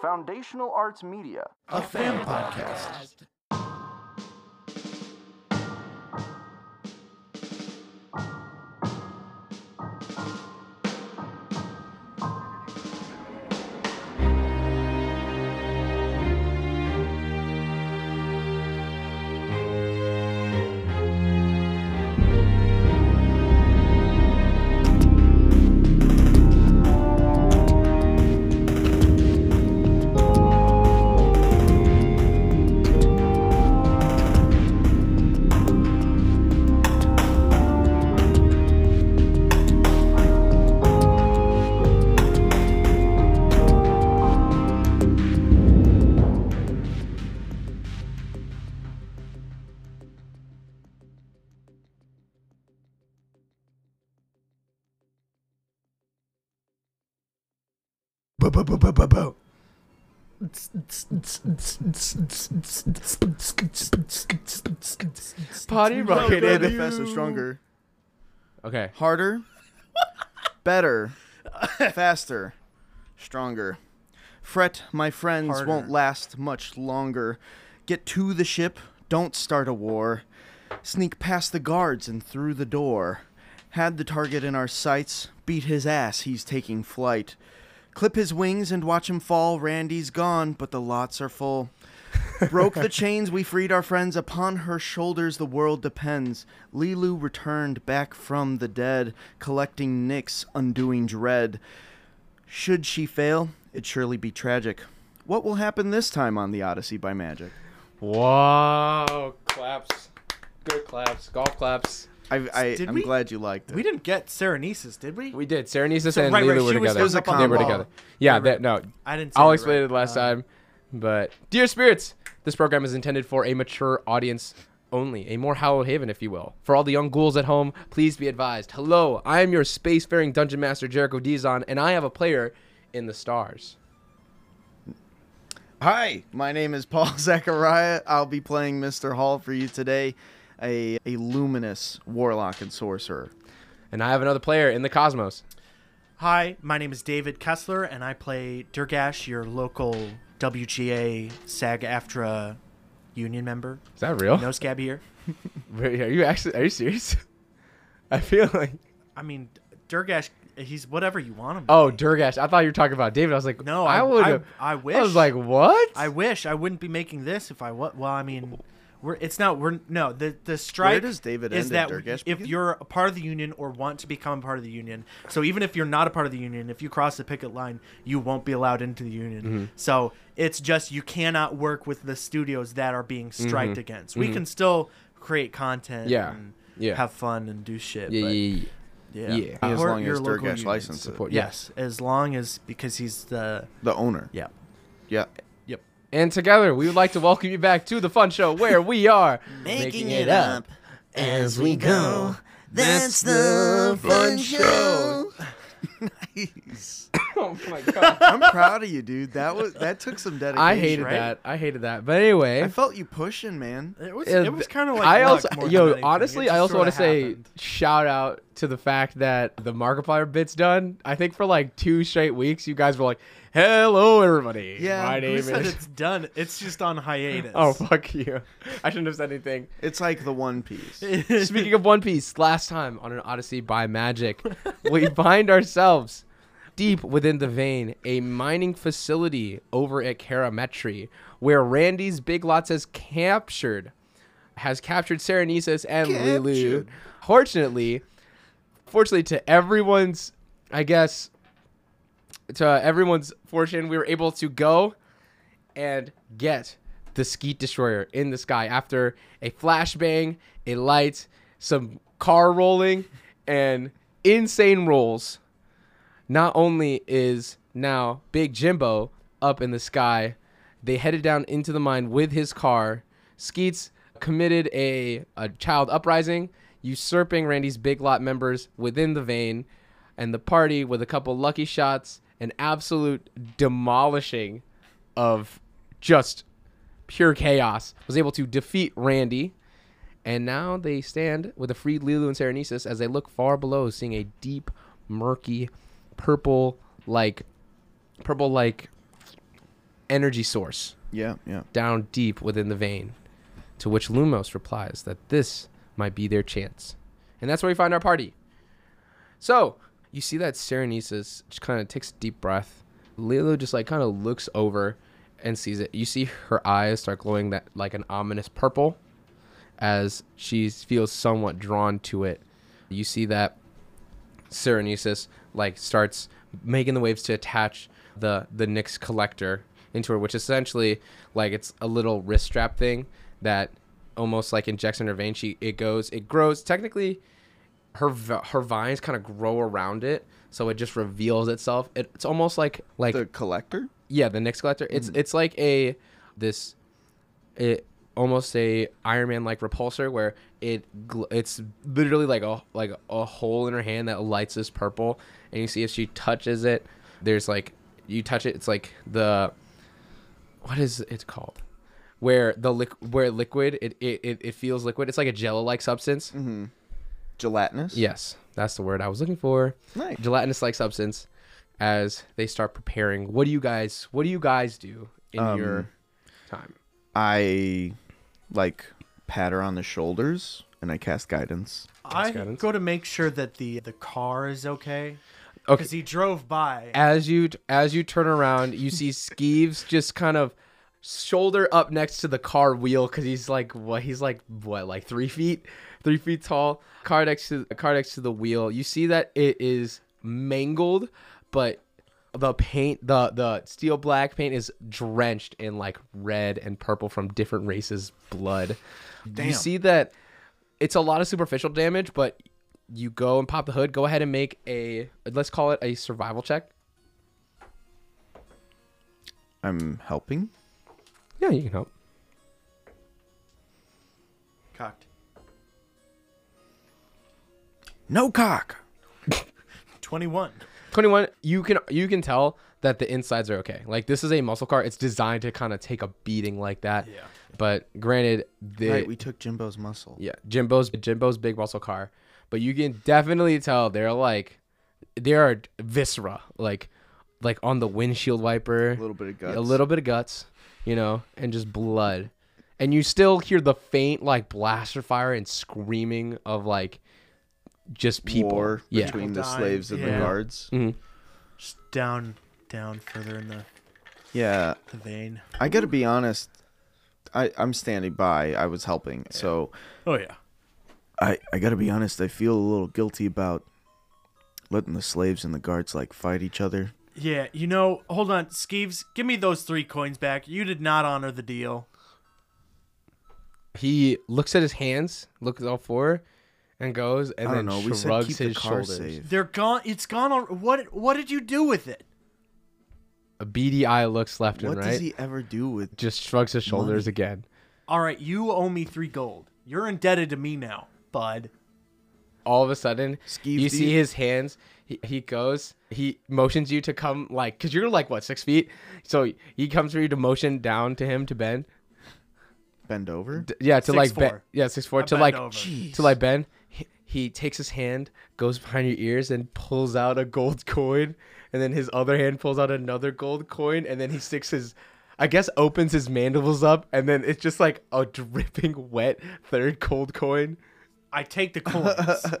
Foundational Arts Media. A fan podcast. Potty rocket Better, in. faster, stronger, Okay. harder, better, faster, stronger. Fret, my friends, Harder. won't last much longer. Get to the ship, don't start a war. Sneak past the guards and through the door. Had the target in our sights, beat his ass, he's taking flight. Clip his wings and watch him fall. Randy's gone, but the lots are full. Broke the chains, we freed our friends. Upon her shoulders the world depends. Lee-Luu returned back from the dead, collecting Nyx, undoing dread. Should she fail, it'd surely be tragic. What will happen this time on the Odyssey by Magic? Wow. Claps. Good claps. Golf claps. I, I, Did I'm we- glad you liked it. We didn't get Serenesis, did we? We did. Serenesis So, and right, Lulu right, were she was- together. it was a they were combo. together. Yeah, Right, that no. I didn't. Say I'll it explain right. it last Uh, time. But dear spirits, this program is intended for a mature audience only, a more hallowed haven, if you will. For all the young ghouls at home, please be advised. Hello, I am your spacefaring dungeon master Jericho Dizon, and I have a player in the stars. Hi, my name is Paul Zachariah. I'll be playing Mr. Hall for you today, a, a luminous warlock and sorcerer. And I have another player in the cosmos. Hi, my name is David Kessler, and I play Durgash, your local WGA SAG-AFTRA union member. Is that real? No scab here. Wait, Are you actually? Are you serious? I feel like. I mean, Durgash, he's whatever you want him. To Oh, be. Durgash. I thought you were talking about David. I was like, no, I I, would. I, I wish. I was like, what? I wish I wouldn't be making this if I was. Well, I mean, we're it's not. We're no. The the strike does David is that Durgash if begin? you're a part of the union or want to become a part of the union. So even if you're not a part of the union, if you cross the picket line, you won't be allowed into the union. Mm-hmm. So it's just you cannot work with the studios that are being striked against. We Mhm. can still create content. Yeah. And Yeah. Have fun and do shit. yeah, but yeah, yeah. yeah. Yeah. As long your as Durgash it. Support- Yes, as long as because he's the The owner. yeah. Yeah. Yep. And together, we would like to welcome you back to the fun show where we are Making it up as we go. That's the fun show. nice. oh my god! I'm proud of you, dude. That was that took some dedication. I hated right? that. I hated that. But anyway, I felt you pushing, man. It was Uh, it was kind of like I luck also, more than yo, honestly, I also want to say shout out to the fact that the Markiplier bit's done. I think for like two straight weeks, you guys were like, "Hello, everybody. Yeah, my who name said is." it's done? It's just on hiatus. Oh fuck you! I shouldn't have said anything. It's like the One Piece. Speaking of One Piece, last time on an Odyssey by Magic, we find ourselves deep within the vein, a mining facility over at Karametri, where Randy's Big Lots has captured, has captured Serenesis and Lee-Luu. Captured. Fortunately, fortunately to everyone's, I guess, to uh, everyone's fortune, we were able to go and get the Skeet Destroyer in the sky after a flashbang, a light, some car rolling, and insane rolls. Not only is now Big Jimbo up in the sky, they headed down into the mine with his car. Skeets committed a, a child uprising, usurping Randy's Big Lot members within the vein, and the party, with a couple lucky shots, an absolute demolishing of just pure chaos, was able to defeat Randy. And now they stand with a freed Lee-Luu and Serenesis as they look far below, seeing a deep, murky, purple, like, purple, like, energy source Yeah, yeah. down deep within the vein. To which Lumos replies that this might be their chance. And that's where we find our party. So, you see that Serenesis just kind of takes a deep breath. Lilo just like kind of looks over and sees it. You see her eyes start glowing that like an ominous purple as she feels somewhat drawn to it. You see that Serenesis like starts making the waves to attach the the Nyx collector into her, which essentially like it's a little wrist strap thing that almost like injects in her vein. She it goes it grows technically her her vines kind of grow around it, so it just reveals itself. It, it's almost like like The collector? yeah, the Nyx collector. It's hmm. it's like a this it almost a Iron Man like repulsor where it it's literally like a like a hole in her hand that lights this purple, and you see if she touches it, there's like you touch it, it's like the what is it called? Where the liq- where liquid it, it, it, it feels liquid. It's like a jello like substance. Mm-hmm. Gelatinous? Yes, that's the word I was looking for. Nice. Gelatinous like substance. As they start preparing, what do you guys? What do you guys do in Um, your time? I like pat her on the shoulders and I cast guidance. I guidance. go to make sure that the the car is okay Okay. because he drove by. As you as you turn around, you see Skeeves just kind of shoulder up next to the car wheel because he's like what? He's like what? Like three feet, three feet tall. Car next to car next to the wheel. You see that it is mangled, but the paint, the the steel black paint is drenched in like red and purple from different races' blood. You see that it's a lot of superficial damage, but you go and pop the hood. Go ahead and make a let's call it a survival check. I'm helping. Yeah, you can help. Cocked. No cock. Twenty one. 21 you can you can tell that the insides are okay like this is a muscle car it's designed to kind of take a beating like that Yeah. but granted the right, we took Jimbo's muscle. yeah jimbo's jimbo's big muscle car but you can definitely tell they're like they are viscera like like on the windshield wiper A little bit of guts. a little bit of guts you know and just blood and you still hear the faint like blaster fire and screaming of like just people war yeah between the Dying, slaves and the yeah. guards. Mhm. Just down, down further in the, Yeah, the vein. I gotta be honest. I I'm standing by. I was helping, so Oh yeah. I I gotta be honest. I feel a little guilty about letting the slaves and the guards like fight each other. Yeah, you know, hold on, Skeeves, give me those three coins back. You did not honor the deal. He looks at his hands, looks at all four, and goes and I then don't know. We said shrugs keep his the car shoulders. safe. They're gone. It's gone. Al- what? What did you do with it? A beady eye looks left What and right. What does he ever do with? Just shrugs his shoulders Money. again. All right, you owe me three gold. You're indebted to me now, bud. All of a sudden, Skeeve, you see his hands. He, he goes. He motions you to come, like, cause you're like what six feet. So he comes for you to motion down to him to bend. Bend over. D- yeah, to Six like bend. four. Yeah, six four. I To bend like over. Jeez. to like bend. He, he takes his hand, goes behind your ears, and pulls out a gold coin. And then his other hand pulls out another gold coin, and then he sticks his, I guess, opens his mandibles up, and then it's just like a dripping wet third gold coin. I take the coins.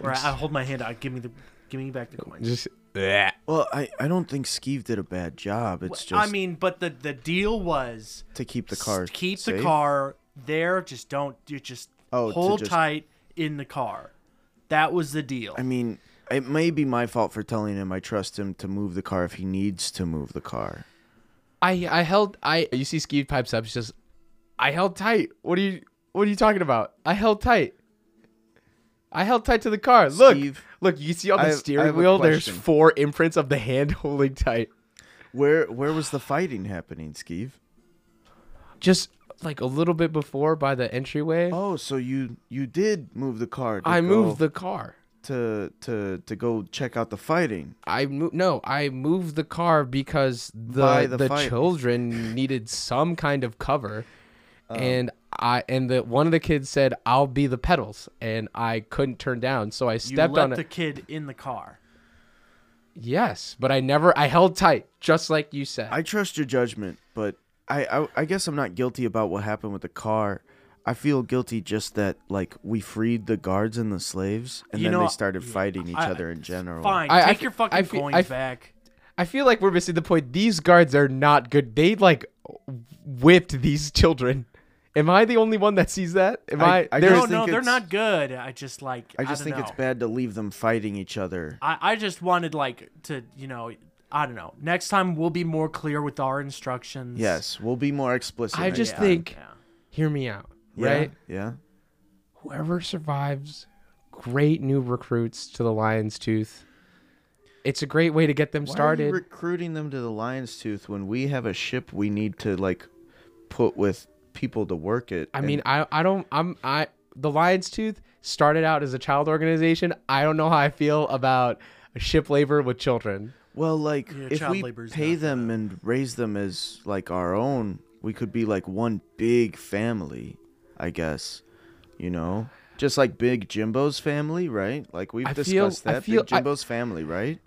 or I, I hold my hand out. Give me the. Give me back the coins. Just bleh. Well, I I don't think Skeeve did a bad job. It's just I mean, but the the deal was to keep the s- car. keep the safe. car there. Just don't. You just Oh, to hold just- tight in the car. That was the deal. I mean, it may be my fault for telling him I trust him to move the car if he needs to move the car. I I held I. You see, Skeeve pipes up. He's just, I held tight. What are you What are you talking about? I held tight. I held tight to the car. Look, Steve, look. You see on the I steering a wheel. There's four imprints of the hand holding tight. Where where was the fighting happening, Skeeve? Just like a little bit before by the entryway. Oh, so you you did move the car. To I moved the car. to to to go check out the fighting. I mo- no, I moved the car because the By the, the children needed some kind of cover, Oh. and I and the one of the kids said I'll be the pedals, and I couldn't turn down, so I stepped you stepped let on the it. kid in the car. Yes, but I never. I held tight, just like you said. I trust your judgment, but I, I I guess I'm not guilty about what happened with the car. I feel guilty just that like we freed the guards and the slaves, and You then know, they started fighting each I- other in general. Fine, I- I take f- your fucking I coins I f- back. I feel like we're missing the point. These guards are not good. They like whipped these children. Am I the only one that sees that? Am I- I? I there's- No, no, they're not good. I just like. I just don't think it's bad to leave them fighting each other. I, I just wanted like to you know I don't know. Next time we'll be more clear with our instructions. Yes, we'll be more explicit. I just time. think- yeah. hear me out, Yeah, right? Yeah. Whoever survives, great new recruits to the Lion's Tooth. It's a great way to get them Why are started. you recruiting them to the Lion's Tooth when we have a ship we need to like put with people to work it? I and- mean, I I don't I'm I the Lion's Tooth started out as a child organization. I don't know how I feel about ship labor with children. well, like Yeah, if we pay not them and raise them as like our own, we could be like one big family, I guess. You know, just like Big Jimbo's family, right? Like we've I feel- discussed I that. feel- Big I- Jimbo's family, right?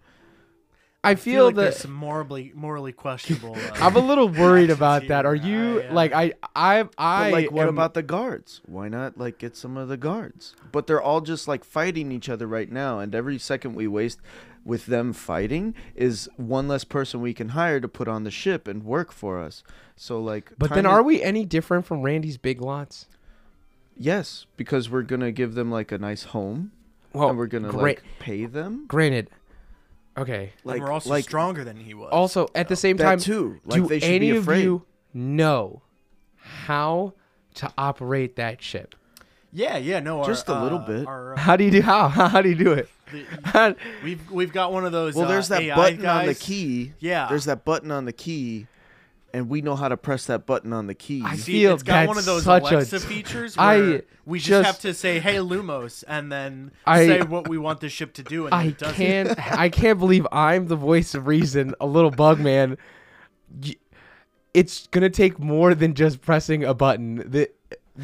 I I feel, feel like that some morally morally questionable. Uh, I'm a little worried about that. Are you I, uh, like I I I But like, what am- about the guards? Why not like get some of the guards? But they're all just like fighting each other right now, and every second we waste with them fighting is one less person we can hire to put on the ship and work for us. So like, But then time are we any different from Randy's Big Lots? Yes, because we're gonna give them like a nice home, Well, and we're gonna great. like pay them. Granted, okay. and Like, we're also like stronger than he was. Also, at the same time, too. Like do they any be of you know how to operate that ship? yeah, yeah, no, our, Just a little uh, bit. our, uh, How do you do how how do you do it? the- we've we've got one of those. well, uh, there's that AI button on the key. Yeah. There's that button on the key, and we know how to press that button on the key. I See, feel it's got one of those such a Alexa t- features I where we just, just- have to say, "Hey, Lumos," and then I- say what we want the ship to do, and I it can't I can't believe I'm the voice of reason, a little bug man. It's gonna take more than just pressing a button. The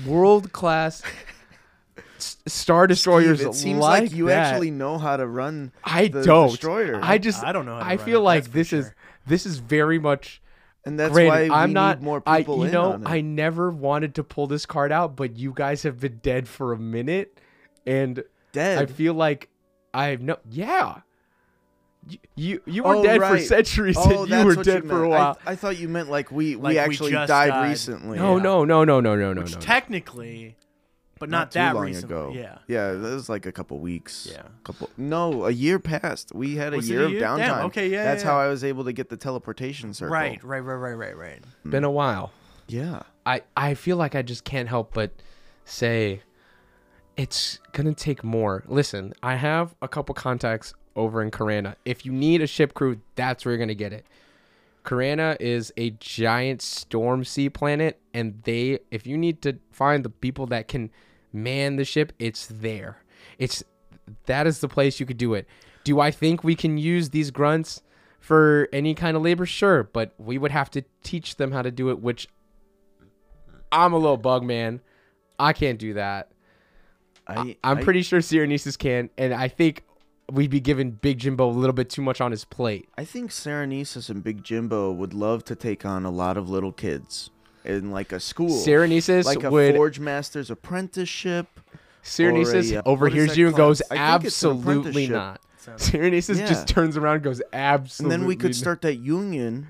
world class star destroyers Steve, it seems like, like, you that. actually know how to run. I the don't. destroyer. I just I don't know how to I run feel it, like that's for this is this is very much and that's granted. why we I'm not need more I you in know on it. I never wanted to pull this card out, but you guys have been dead for a minute, and Dead. I feel like I've no yeah. You you, you were Oh, dead for centuries oh, and you were dead you for a meant. I while. I, thought you meant like we Like we we actually just died, died. recently. no, yeah. no, no, no, no, no, no, Which no. technically, but not, too that long recently. ago. Yeah. yeah, that was like a couple weeks. Yeah. couple. No, a year passed. We had a Was it year a of year? downtime. Damn, okay, yeah, That's yeah, how yeah. I was able to get the teleportation circle. Right, right, right, right, right, right. Hmm. Been a while. Yeah. I I feel like I just can't help but say it's gonna take more. Listen, I have a couple contacts over in Kerana. If you need a ship crew, that's where you're gonna get it. Kerana is a giant storm sea planet, and they if you need to find the people that can man the ship, it's there. It's that is the place you could do it. Do I think we can use these grunts for any kind of labor? Sure, but we would have to teach them how to do it, which I'm a little bug man. I can't do that. I, I'm I- pretty sure Serenesis can, and I think we'd be giving Big Jimbo a little bit too much on his plate. I think Serenesis and Big Jimbo would love to take on a lot of little kids in like a school. Serenesis like a would Forge Master's apprenticeship. Serenesis a, uh, overhears you and goes I an absolutely not. Sounds- Serenesis Yeah. just turns around and goes "Absolutely." Not. And then we could not. start that union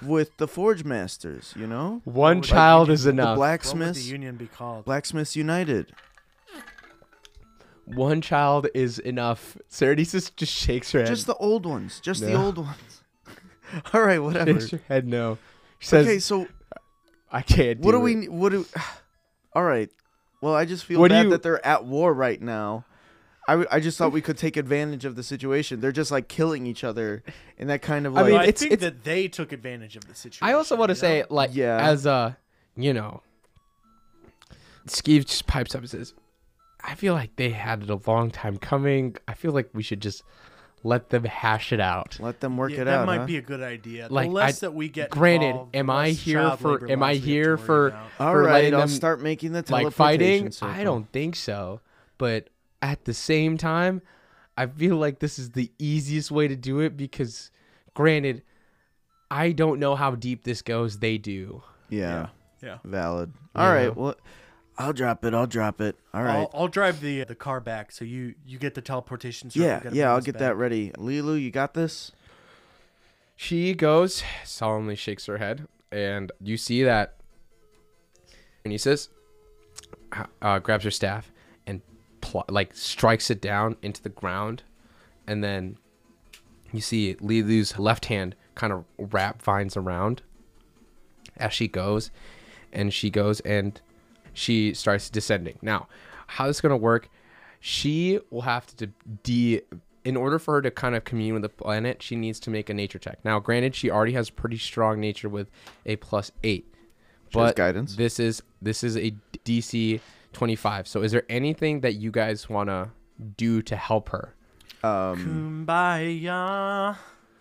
with the Forge Masters, you know? One child like, is the enough. What would the Blacksmiths, union be called? Blacksmiths United. One child is enough. Serenesis just shakes her head. Just the old ones. Just the old ones. All right, whatever. shakes her head no. She says, Okay, so "I can't." what do do we what do All right. Well, I just feel What bad you- that they're at war right now. I, w- I just thought we could take advantage of the situation. They're just like killing each other in that kind of I mean, Well, I it's- think it's- that they took advantage of the situation. I also want to say, know? like, Yeah. as a, you know, Skeeve just pipes up and says, I feel like they had it a long time coming. I feel like we should just let them hash it out. let them work Yeah, it that out. That might huh? be a good idea. Like, the less I- that we get granted, involved, am I here for- am I laws we have to here for- about. All for right, letting I'll them, start making the Like fighting, teleportation I don't think so. But at the same time, I feel like this is the easiest way to do it because, granted, I don't know how deep this goes. They do. Yeah. Yeah. Valid. Yeah. All right. Well, I'll drop it. I'll drop it. All right. I'll, I'll drive the the car back, so you you get the teleportation. circle, yeah. Yeah. I'll get back. that ready. Lee-Luu, you got this. She goes, solemnly shakes her head, and you see that Anisis uh, grabs her staff and pl- like strikes it down into the ground, and then you see Lee-Luu's left hand kind of wrap vines around as she goes, and she goes and she starts descending. Now, how this is gonna work? She will have to de in order for her to kind of commune with the planet, she needs to make a nature check. Now, granted, she already has pretty strong nature with a plus eight, She but guidance. this is this is a DC twenty five. So, is there anything that you guys want to do to help her? Um, Kumbaya.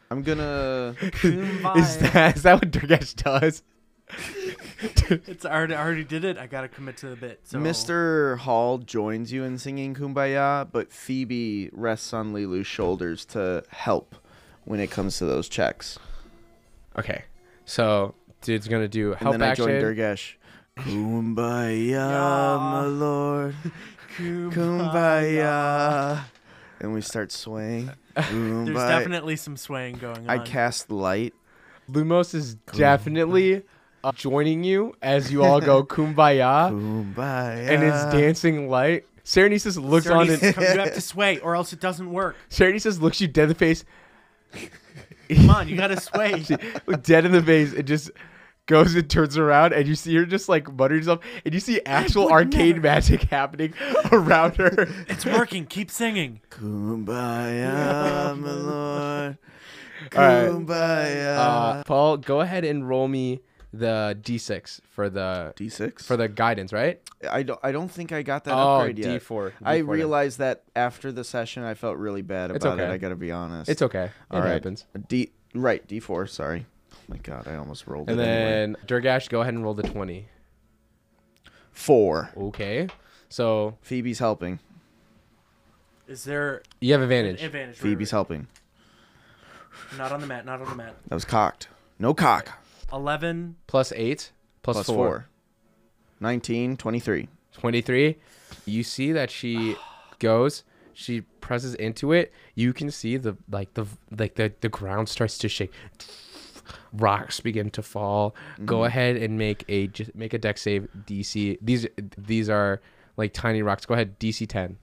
I'm gonna. Kumbaya. Is that is that what Durgash does? It's already, I already did it. I gotta commit to the bit. So Mr. Hall joins you in singing Kumbaya, but Phoebe rests on Lee-Luu's shoulders to help when it comes to those checks. Okay, so dude's gonna do And help then I join Durgash. Kumbaya, Yeah. my lord. Kumbaya. And we start swaying. There's definitely some swaying going on. I cast light. Lumos is definitely uh, joining you as you all go kumbaya, Kumbaya. and it's dancing light. Serenesis looks on Cernes, and come- you have to sway, or else it doesn't work. Serenesis looks you dead in the face, Come on, you gotta sway. dead in the face, It just goes and turns around, and you see her just like muttering herself, and you see actual arcade never. magic happening around her. It's working. Keep singing. Kumbaya, my lord. All right. Kumbaya. Uh, Paul, go ahead and roll me the d6 for the D6? for the guidance, right? I don't, I don't think I got that Oh, upgrade yet. D4. I D4 then. realized that after the session, I felt really bad It's about it. okay. I gotta be honest. It's okay. It All right. happens. D right D4. Sorry. Oh my god, I almost rolled And it. anyway. then Durgash, go ahead and roll the 20. four. Okay. So Phoebe's helping. Is there you have an advantage. advantage? Phoebe's helping. Not on the mat. Not on the mat. That was cocked. No cock. Eleven. Plus 8, plus, Plus 4. four. 19, 23. 23. You see that she goes, she presses into it. You can see the like the like the the ground starts to shake. Rocks begin to fall. Go ahead and make a just make a Dex save DC. These these are like tiny rocks. Go ahead DC 10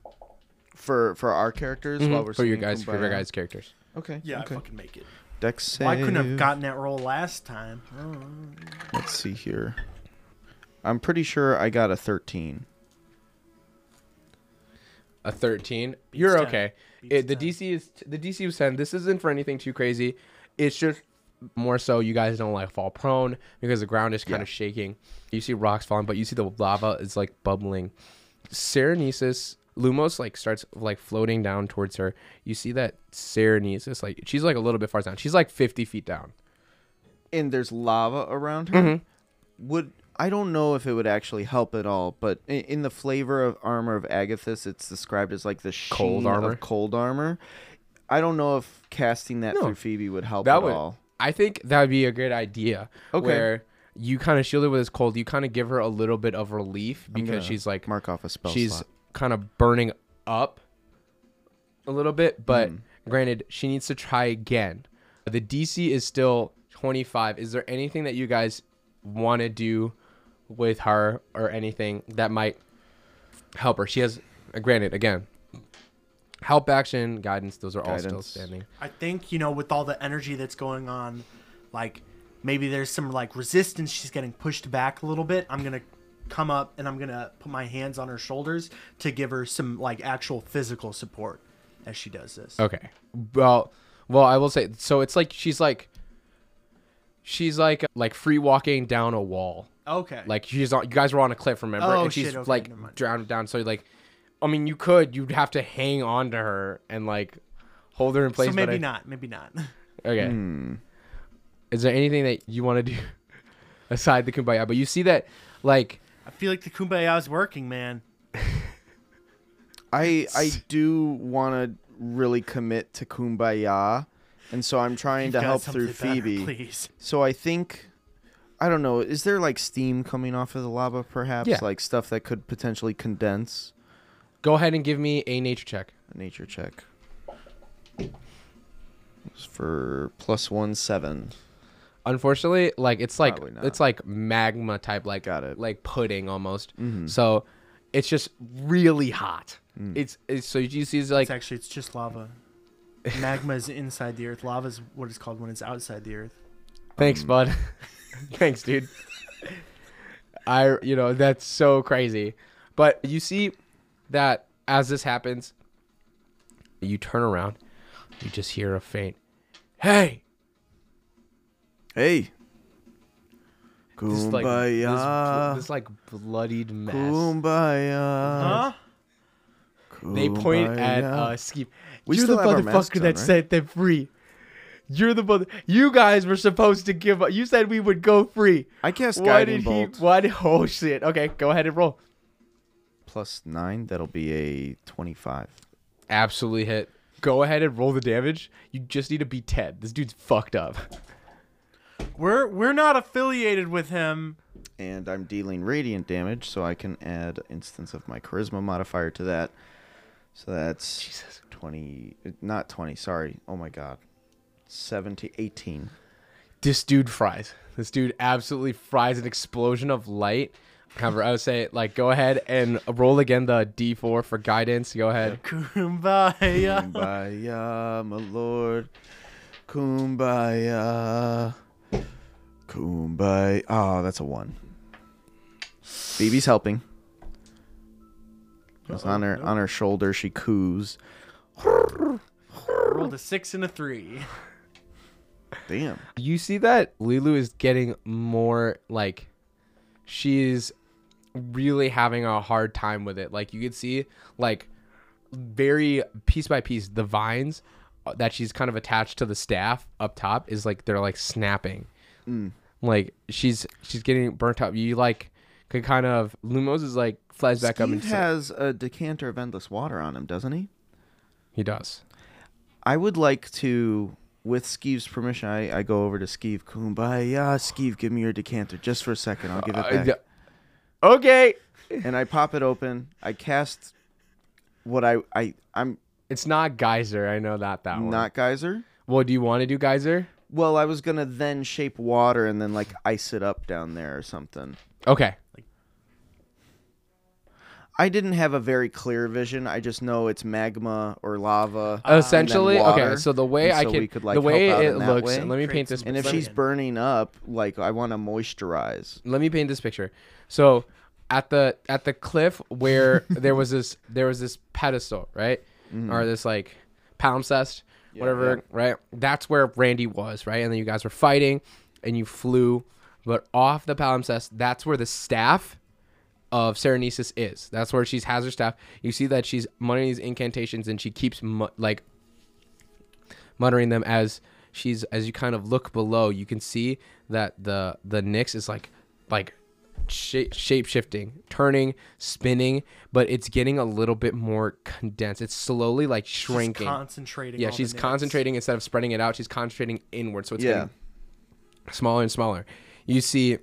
For for our characters while we're Mm-hmm. for your singing guys for your guys characters. Okay. Yeah, Okay. I fucking make it. Dex save. Well, I couldn't have gotten that roll last time. Oh. Let's see here. I'm pretty sure I got a 13. A 13. You're 10. okay. It, the 10. DC is the DC was 10. This isn't for anything too crazy. It's just more so you guys don't like fall prone because the ground is kind Yeah. of shaking. You see rocks falling, but you see the lava is like bubbling. Serenesis Lumos like starts like floating down towards her. You see that Serenesis like she's like a little bit far down. She's like 50 feet down. And there's lava around her. Mm-hmm. Would I don't know if it would actually help at all, but in, in the flavor of armor of Agathys, it's described as like the Cold armor? of cold armor. I don't know if casting that No. through Phoebe would help That at would all. I think that would be a good idea. Okay. Where you kind of shield her with this cold. You kind of give her a little bit of relief because she's like mark off a spell she's slot. Kind of burning up a little bit, but Hmm. granted, she needs to try again. The DC is still 25. Is there anything that you guys want to do with her or anything that might help her? She has, uh, granted, again, help action, guidance, those are all still standing. I think you know with all the energy that's going on, like maybe there's some like resistance. She's getting pushed back a little bit. I'm gonna come up and I'm gonna put my hands on her shoulders to give her some like actual physical support as she does this. Okay. Well, well, I will say so. It's like she's like, she's like like free walking down a wall. Okay. Like she's on. You guys were on a cliff, remember? Oh, and she's shit, okay, like never mind. drowned down. So like, I mean, you could. You'd have to hang on to her and like hold her in place. so but maybe I- not. Maybe not. Okay. Hmm. Is there anything that you want to do aside the kumbaya? But you see that like I feel like the kumbaya is working, man. I I do want to really commit to kumbaya, and so I'm trying You've to help through better, Phoebe. please. So I think, I don't know, is there like steam coming off of the lava, perhaps? Yeah. Like stuff that could potentially condense. Go ahead and give me a nature check. A nature check. It's for plus one seven. Unfortunately, like it's like it's like magma type, like Got it. like pudding almost. Mhm. So it's just really hot. Mm. It's, it's so you see it's like it's actually it's just lava. Magma is inside the earth. Lava is what it's called when it's outside the earth. thanks, um, bud. thanks, dude. I you know that's so crazy, but you see that as this happens, you turn around, you just hear a faint, "Hey!" Hey. This like this, Kumbaya. this like bloodied mess. Kumbaya. Huh? They point at Kumbaya. uh Skeeve. We You're the have our masks motherfucker on, that right? set them free. You're the mother. You guys were supposed to give up. You said we would go free. I cast Why guiding did bolt. he? Why did? Oh shit. Okay, go ahead and roll. Plus nine. That'll be a twenty-five. Absolutely hit. Go ahead and roll the damage. You just need to be Ted. This dude's fucked up. We're we're not affiliated with him. and I'm dealing radiant damage, so I can add instance of my charisma modifier to that. So that's Jesus. 20, uh, not 20, sorry. Oh my god. 17, 18. This dude fries. This dude absolutely fries an explosion of light. However, I would say like go ahead and roll again the D4 for guidance. Go ahead. Kumbaya. Kumbaya, my lord. Kumbaya. Kumbaya. Oh, that's a one. Phoebe's helping. It's on her on her shoulder. She coos. Rolled a six and a three. Damn. You see that Lulu is getting more like she's really having a hard time with it. Like you could see like very piece by piece the vines that she's kind of attached to the staff up top is like they're like snapping. Mm. Like she's she's getting burnt up. You like could kind of Lumos is like flies back up and Steve has a decanter of endless water on him, doesn't he? he does. I would like to, with Skeeve's permission, I, I go over to Skeeve. Kumbaya, Skeeve, give me your decanter just for a second. I'll give it Uh, back. yeah. Okay. and I pop it open. I cast what I I I'm It's not geyser. I know that that one. not geyser. Well, do you want to do geyser? Well, I was gonna then shape water and then like ice it up down there or something. Okay. I didn't have a very clear vision. I just know it's magma or lava. Essentially, and then okay. So the way and I so can, we could, like, the way help out it in that looks. way. Let me Create paint this. some and if let me- she's burning up, like I want to moisturize. let me paint this picture. So at the at the cliff where there was this there was this pedestal, right? Mm-hmm. Or this like palimpsest, whatever, yeah. right? That's where Randy was, right? And then you guys were fighting and you flew, but off the palimpsest, that's where the staff of Serenesis is. That's where she has her staff. You see that she's muttering these incantations and she keeps mu- like muttering them as she's as you kind of look below you can see that the the Nyx is like like shape shape shifting turning spinning but it's getting a little bit more condensed it's slowly like She's shrinking concentrating. yeah she's concentrating instead of spreading it out she's concentrating inward so it's Yeah. getting smaller and smaller you see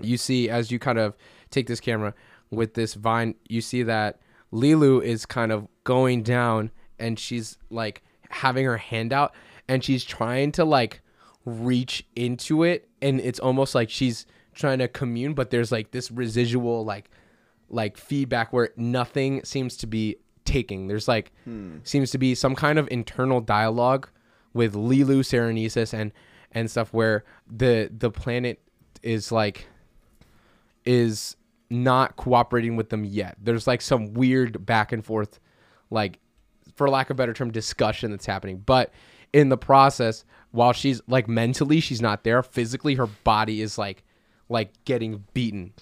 you see as you kind of take this camera with this vine you see that lilu is kind of going down and she's like having her hand out and she's trying to like reach into it and it's almost like she's trying to commune but there's like this residual like like feedback where nothing seems to be taking there's like hmm. seems to be some kind of internal dialogue with Lee-Luu Serenesis and and stuff where the the planet is like is not cooperating with them yet. There's like some weird back and forth like for lack of a better term discussion that's happening. But in the process, while she's like mentally she's not there, physically her body is like like getting beaten.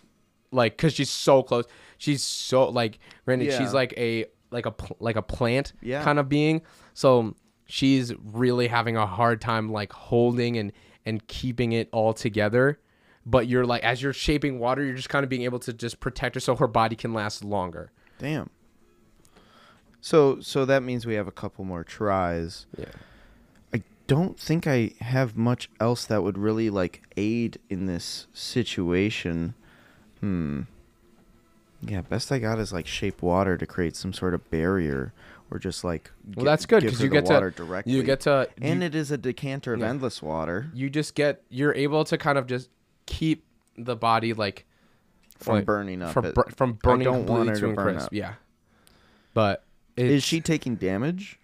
Like cuz she's so close. She's so like granted Yeah. she's like a like a like a plant Yeah. kind of being. So she's really having a hard time like holding and and keeping it all together. But you're like as you're shaping water, you're just kind of being able to just protect her so her body can last longer. Damn. So so that means we have a couple more tries. Yeah. I don't think I have much else that would really like aid in this situation. Hmm. Yeah, best I got is like shape water to create some sort of barrier, or just like. Well, that's good because you get to water directly. you get to and you, it is a decanter of Yeah. endless water you just get you're able to kind of just keep the body like from like, burning up. from bur- from burning don't want her to to burn crisp. up. Yeah, but is she taking damage?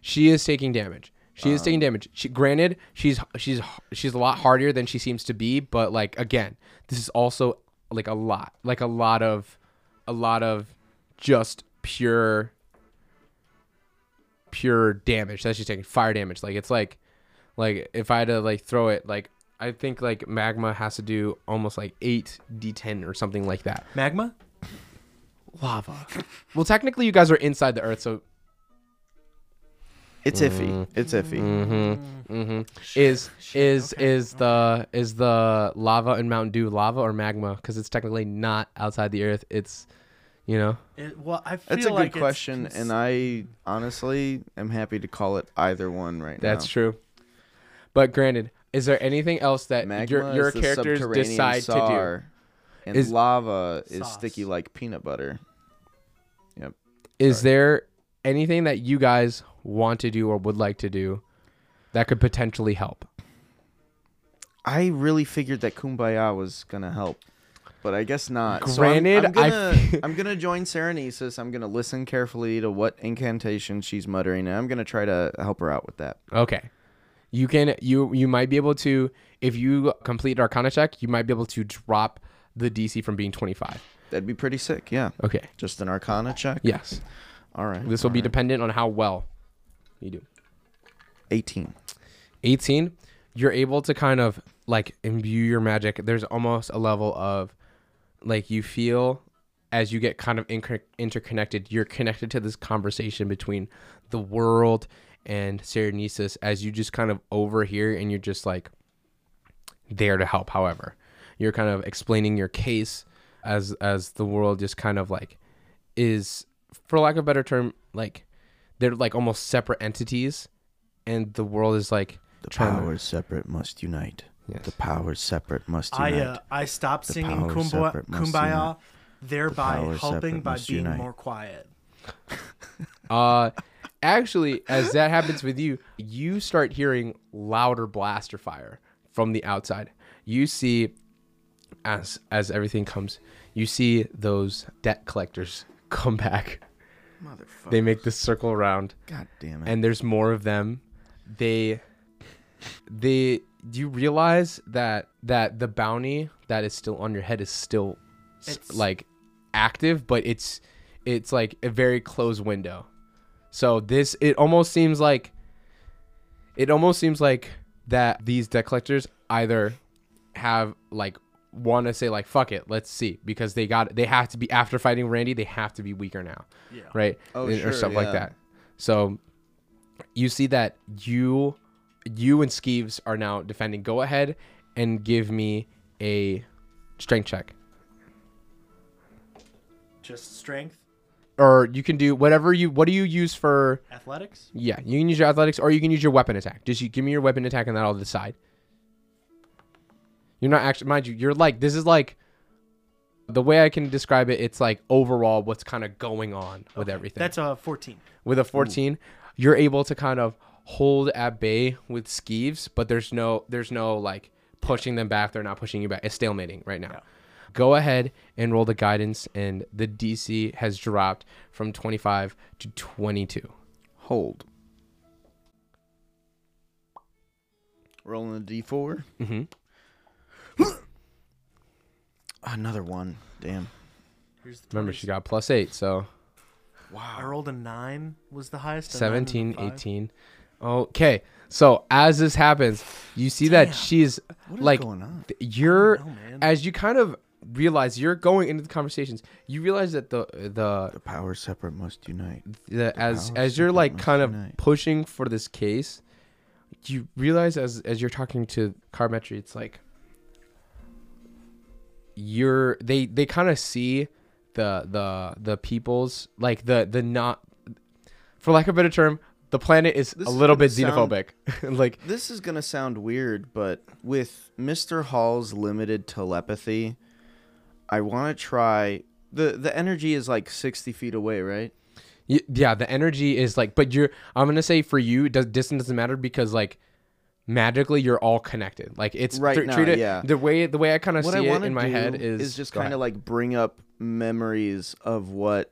She is taking damage. She is Um, taking damage. She, granted, she's she's she's a lot harder than she seems to be, but like again, this is also like a lot, like a lot of, a lot of just pure, pure damage that she's taking. Fire damage. Like it's like, like if I had to like throw it, like I think like magma has to do almost like eight d10 or something like that. Magma? Lava. well, technically, you guys are inside the earth, so It's iffy. It's iffy. Mm-hmm. Mm-hmm. Is is okay, is the is the lava in Mountain Dew lava or magma? Because it's technically not outside the Earth. It's, you know, It, well, I feel That's a good like it's question, cons- and I honestly am happy to call it either one right now. that's true. But granted, is there anything else that Magma your your is the characters subterranean decide to SAR, and Is- lava is Sauce. sticky like peanut butter. do? Is there anything that you guys want to do or would like to do that could potentially help? I really figured that Kumbaya was gonna help, but I guess not. Granted, so I'm, I'm gonna f- I'm gonna join Serenesis. I'm gonna listen carefully to what incantation she's muttering, and I'm gonna try to help her out with that. Okay. You can you you might be able to if you complete Arcana check, you might be able to drop the DC from being 25. That'd be pretty sick. Yeah, Okay. just an Arcana check. Yes. All right. This will all be right. dependent on how well you do. 18. 18, you're able to kind of like imbue your magic. There's almost a level of like you feel as you get kind of inter- interconnected, you're connected to this conversation between the world and Serenesis as you just kind of overhear and you're just like there to help. However, you're kind of explaining your case as as the world just kind of like is for lack of a better term like they're like almost separate entities and the world is like The trying to- powers separate must unite. Yes. The powers separate must I unite. uh, I stopped The singing powers Kumbaya, separate must Kumbaya unite. thereby powers helping separate by must being unite. more quiet. Uh, actually, as that happens with you, you start hearing louder blaster fire from the outside. You see, as as everything comes, you see those debt collectors come back. Motherfucker. They make this circle around, God damn it. and there's more of them. They, they. Do you realize that that the bounty that is still on your head is still It's- like active, but it's it's like a very closed window. So this it almost seems like it almost seems like that these debt collectors either have like want to say like fuck it, let's see because they got they have to be after fighting Randy, they have to be weaker now, Yeah. right? Oh, And- sure, or stuff like that. So you see that you you and Skeeves are now defending. Go ahead and give me a strength check. Just strength, Or you can do whatever you what do you use for athletics. Yeah, you can use your athletics or you can use your weapon attack. Just you give me your weapon attack and then I'll decide. You're not actually mind you, you're like this is like the way I can describe it, it's like overall what's kind of going on with everything. That's a 14. with a 14, you're able to kind of hold at bay with skeeves, but there's no there's no like pushing them back. They're not pushing you back. It's stalemating right now. Yeah. Go ahead and roll the guidance, and the DC has dropped from 25 to 22. Hold. Rolling a d4. Mm-hmm. Another one. Damn. Here's the Remember, she got plus eight, so Wow. I rolled a nine. Was the highest? a nine and a 17, five. 18. Okay, so as this happens, you see that she's What is like going on? th- you're know, man. as you kind of realize you're going into the conversations. You realize that the the The powers separate must unite. the as powers as you're separate like must kind of unite. pushing for this case, you realize as as you're talking to Carmetry, it's like you're they they kind of see the the the people's like the the not for lack of a better term, the planet is This a is little bit gonna sound- xenophobic. like This is gonna sound weird, but with Mr. Hall's limited telepathy, I want to try. the The energy is like sixty feet away, right? yeah, the energy is like but you're I'm to say for you does distance doesn't matter because like magically you're all connected. Like it's Right tr- now, treat it- yeah. The way the way I kind of see I it in my head is just kind of like bring up memories of what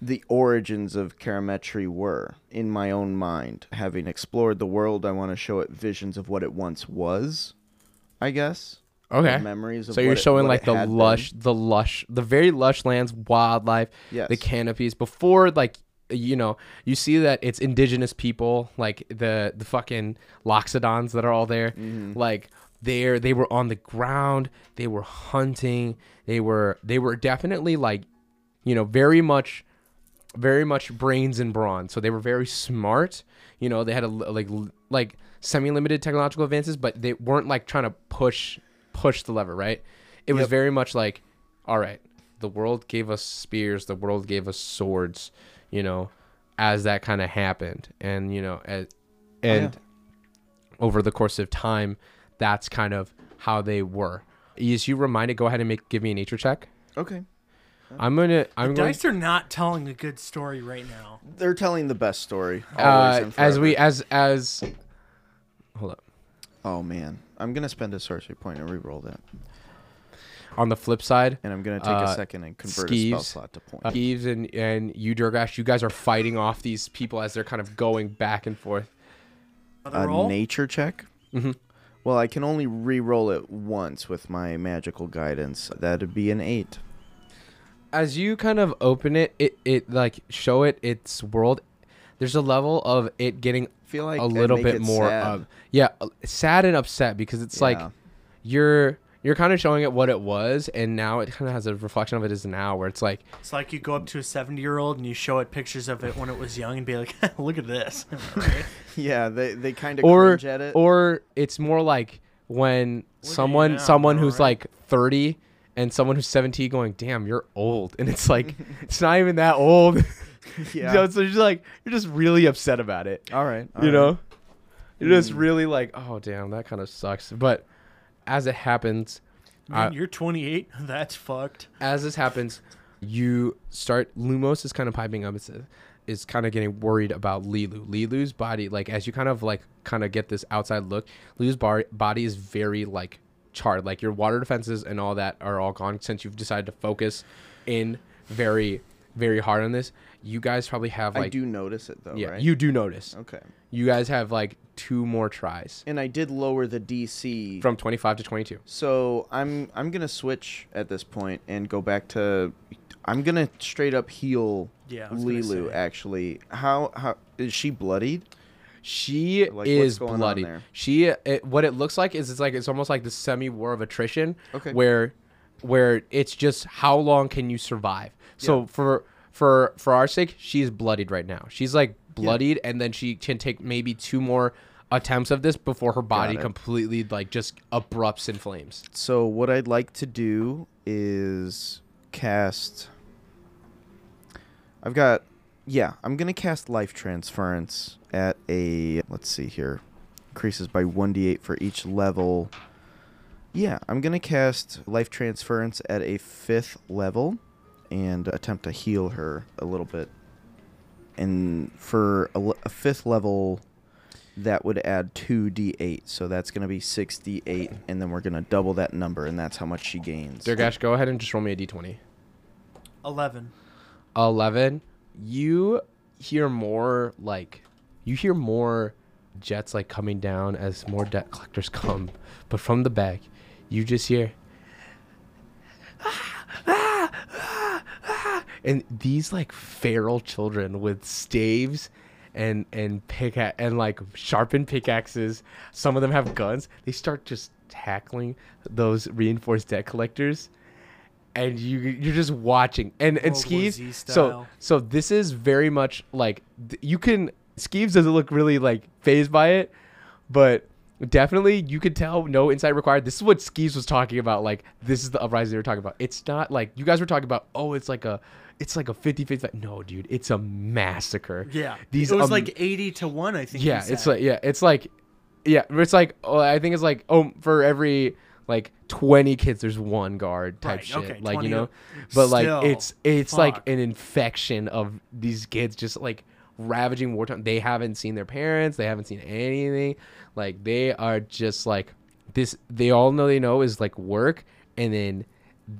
the origins of Karametri were in my own mind. Having explored the world, I want to show it visions of what it once was. I guess. okay. Memories of So you're it- showing like the had been. lush, the lush, the very lush lands, wildlife, Yes. the canopies. Before like you know, you see that it's indigenous people, like the the fucking loxodons that are all there. Mm-hmm. Like they're they were on the ground, they were hunting, they were they were definitely like, you know, very much very much brains and brawn. So they were very smart. You know, they had a like like semi-limited technological advances, but they weren't like trying to push push the lever, right? It was Yep. very much like, all right, the world gave us spears, the world gave us swords, you know, as that kind of happened, and you know, as, and over the course of time, that's kind of how they were. Is you reminded? Go ahead and make give me a nature check. Okay. I'm gonna. I'm The going. dice are not telling a good story right now. They're telling the best story. uh, as we as as hold up Oh man, I'm gonna spend a sorcery point and re-roll that, on the flip side and I'm gonna take Uh, a second and convert a spell slot to point. uh, Eves and and you Durgash you guys are fighting off these people as they're kind of going back and forth a roll? nature check. Mhm. Well, I can only re-roll it once with my magical guidance. That'd be an eight. as you kind of open it it it like show it its world there's a level of it getting feel like a little bit more sad. of yeah uh, sad and upset because it's like you're you're kind of showing it what it was and now it kind of has a reflection of it as now where it's like It's like you go up to a 70 year old and you show it pictures of it when it was young and be like, look at this. Right? yeah, they they kind of or at it. or it's more like when Look someone now, someone bro, who's right? like 30 and someone who's 17 going damn you're old and it's like it's not even that old yeah. so it's just like you're just really upset about it all right. all you right. know you're just Mm. really like oh damn that kind of sucks but as it happens Man, Uh, you're 28. That's fucked. as this happens, you start. Lumos is kind of piping up. It's is kind of getting worried about Lee-Luu. Lee-Luu's body, like as you kind of like kind of get this outside look, Lee-Luu's bar- body is very like charred. Like your water defenses and all that are all gone since you've decided to focus in very very hard on this. You guys probably have like I do notice it though, yeah, right? you do notice. Okay. You guys have like two more tries And I did lower the DC from 25 to 22. So I'm I'm gonna switch at this point and go back to I'm gonna straight up heal Yeah, I was gonna Lee-Luu actually. How how is she bloodied? She Like, is bloody. She it, what it looks like is it's like it's almost like the semi war of attrition. Okay. Where where it's just how long can you survive? So Yeah. for for for our sake, she's bloodied right now. She's like bloodied, and then she can take maybe two more attempts of this before her body completely like just abrupts in flames. So what I'd like to do is cast I've got yeah, I'm gonna cast life transference at a let's see here. Increases by one D eight for each level. Yeah, I'm gonna cast life transference at a fifth level and attempt to heal her a little bit. And for a, a fifth level, that would add 2d8. So that's going to be 6d8. And then we're going to double that number, and that's how much she gains. Durgash, go ahead and just roll me a d20. 11. 11 you hear more like you hear more jets like coming down as more debt collectors come but from the back you just hear and these like feral children with staves and and pick and like sharpened pickaxes some of them have guns they start just tackling those reinforced debt collectors and you you're just watching and and World skis so so this is very much like you can Skeeves doesn't look really like phased by it, but definitely you could tell no insight required. This is what Skeeves was talking about. Like this is the uprising they were talking about. It's not like you guys were talking about. Oh, it's like a, it's like a 50-50. No, dude, it's a massacre. Yeah. These it was um, like 80 to 1, I think. yeah, it's like yeah, it's like yeah, it's like oh, I think it's like oh for every like 20 kids there's one guard type Right, shit. okay, like 20 you know. But like it's it's like an infection of these kids just like ravaging wartime. They haven't seen their parents, they haven't seen anything. Like they are just like this they all know they know is like work and then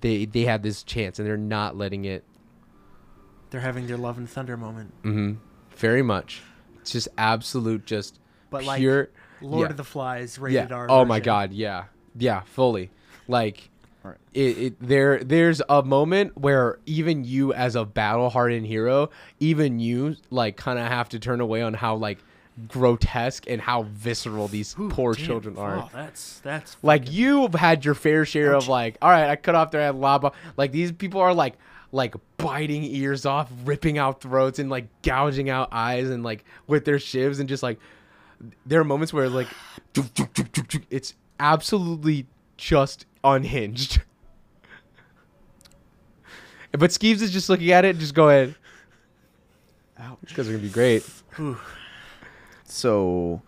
they they have this chance and they're not letting it They're having their love and thunder moment. Mm-hmm. very much. It's just absolute just But like pure Lord yeah. of the Flies yeah. rated R. Oh my god, yeah. Yeah, fully. Like Alright. it, it there there's a moment where even you as a battle hardened hero, even you like kind of have to turn away on how like grotesque and how visceral these Ooh, poor damn. children are. Oh, that's that's Like you've had your fair share of like, all right, I cut off their head, lava. Like these people are like, like biting ears off, ripping out throats, and like gouging out eyes, and like with their shivs, and just like there are moments where like it's absolutely just unhinged. But Skeeves is just looking at it, and just go ahead. Ouch. Because they're gonna be great. So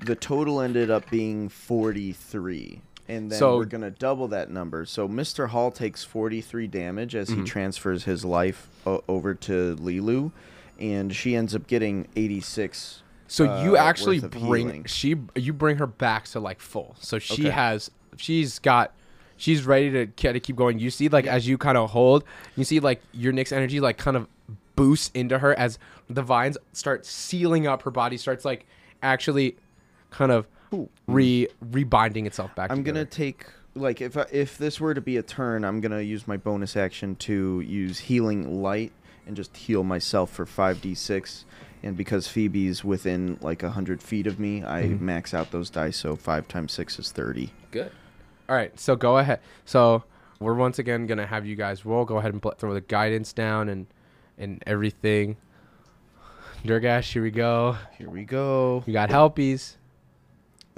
the total ended up being 43. And then So- we're going to double that number. So Mr. Hall takes 43 damage as Mm-hmm. he transfers his life o- over to Lee-Luu. And she ends up getting 86. So you uh, actually bring healing. she you bring her back to like full. So she Okay. has she's got she's ready to of keep going. You see like as you kind of hold, you see like your Nyx's energy like kind of boosts into her as the vines start sealing up her body starts like actually kind of re rebinding itself back. I'm together. gonna take like if I, if this were to be a turn, I'm gonna use my bonus action to use healing light and just heal myself for five d6. And because Phoebe's within like hundred feet of me, I Mm-hmm. max out those dice. So five times six is thirty. Good. All right, so go ahead. So we're once again gonna have you guys roll. Go ahead and pl- throw the guidance down and and everything. Durgash, here we go. Here we go. You got helpies.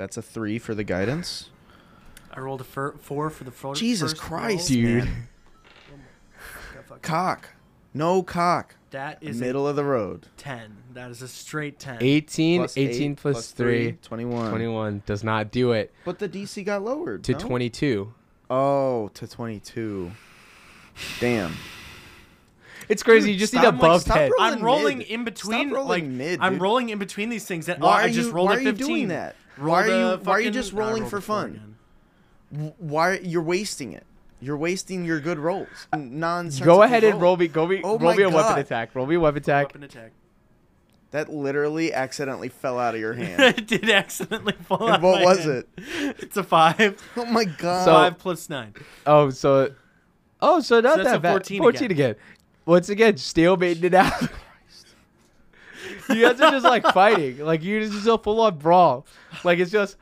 That's a three for the guidance. I rolled a fir- four for the fir- Jesus first Christ, roll. Dude. man. Got fucked. Cock. No cock. That is Middle of the road. ten. That is a straight ten. 18, Plus 18 eight, plus plus 3, 21. 21 does not do it. But the DC got lowered. To no? 22. Oh, to 22. Damn. It's crazy. Dude, you just need stop, a buff stop head. rolling I'm rolling mid. in between. Stop rolling like mid, I'm rolling in between these things. That, oh, Why I just you- rolled why a are you 15. doing that? Rolled Why are you- a why are you just rolling for fun? again. W- Why you're wasting it? You're wasting your good rolls. Uh, Nonsense. Go ahead and roll me. Go me. Oh roll me a weapon attack. Roll me a weapon attack. Weapon attack. That literally accidentally fell out of your hand. it did accidentally fall and of what my was hand. it? It's a five. Oh my god. So- five plus nine. Oh, so. Oh, so not that's that a bad. 14 14 again. again. Once again, stalemating it out. You guys are just like fighting. Like you're just a full on brawl. Like it's just.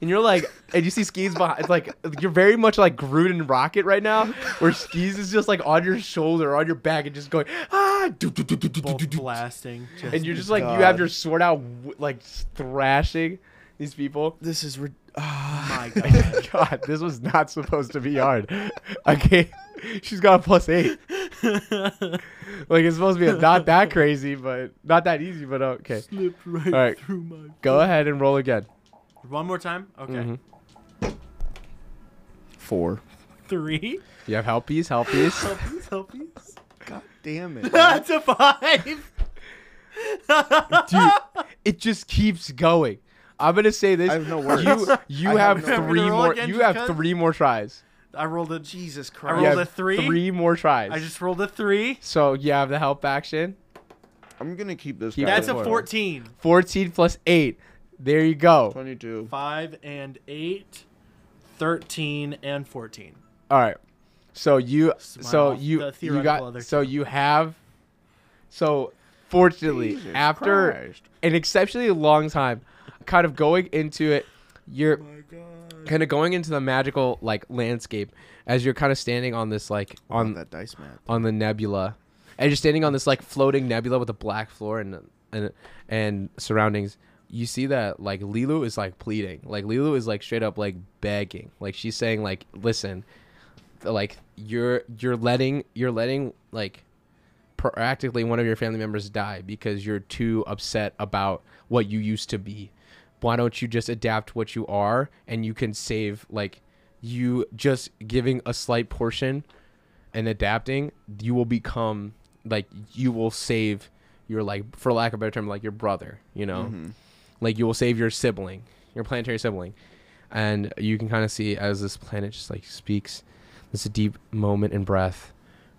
And you're like, and you see Skeeves behind. It's like you're very much like Groot and Rocket right now, where Skeeves is just like on your shoulder, on your back, and just going ah, Both blasting. Just, and you're just like you have your sword out, like thrashing these people. this is rid- my god. God, this was not supposed to be hard. Okay, she's got a plus eight. Like it's supposed to be not that crazy, but not that easy. But okay, Slipped right, All right. through my. go ahead and roll again. One more time. Okay. Mhm. four. Three. You have helpies, helpies. Helpies, helpies. God damn it. That's a five. Dude, it just keeps going. I'm gonna say this. I have no words. You you I have, have no three more. again, You have have 'cause? three more tries. I rolled a. Jesus I Christ. You rolled have a three. Three more tries. I just rolled a three. so you have the help action. I'm gonna keep this. Keep That's a going. low. 14. 14 plus eight. There you go. Twenty-two. Five and eight. 13 and 14. All right. So you Smile so you the you got other so two. you have so fortunately Jesus after Christ. an exceptionally long time kind of going into it you're oh kind of going into the magical like landscape as you're kind of standing on this like on on that dice mat. on the nebula and you're standing on this like floating nebula with a black floor and and and surroundings you see that like Lee-Luu is like pleading. Like Lee-Luu is like straight up like begging. Like she's saying like, listen, like you're you're letting you're letting like practically one of your family members die because you're too upset about what you used to be. Why don't you just adapt what you are and you can save like you just giving a slight portion and adapting, you will become like you will save your like for lack of a better term like your brother, you know? Mm-hmm. Like you will save your sibling, your planetary sibling. And you can kind of see as this planet just like speaks this a deep moment in breath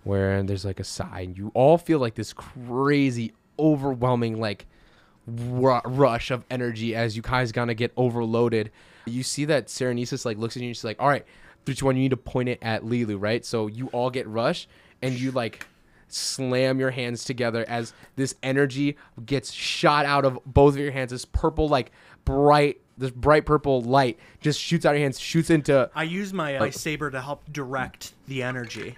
where there's like a sigh and you all feel like this crazy overwhelming like ru- rush of energy as you guys gonna get overloaded. You see that Serenesis like looks at you and she's like all right three two one you need to point it at Lee-Luu right? So you all get rushed and you like slam your hands together as this energy gets shot out of both of your hands. This purple like bright this bright purple light just shoots out of your hands shoots into I use my uh, saber to help direct the energy.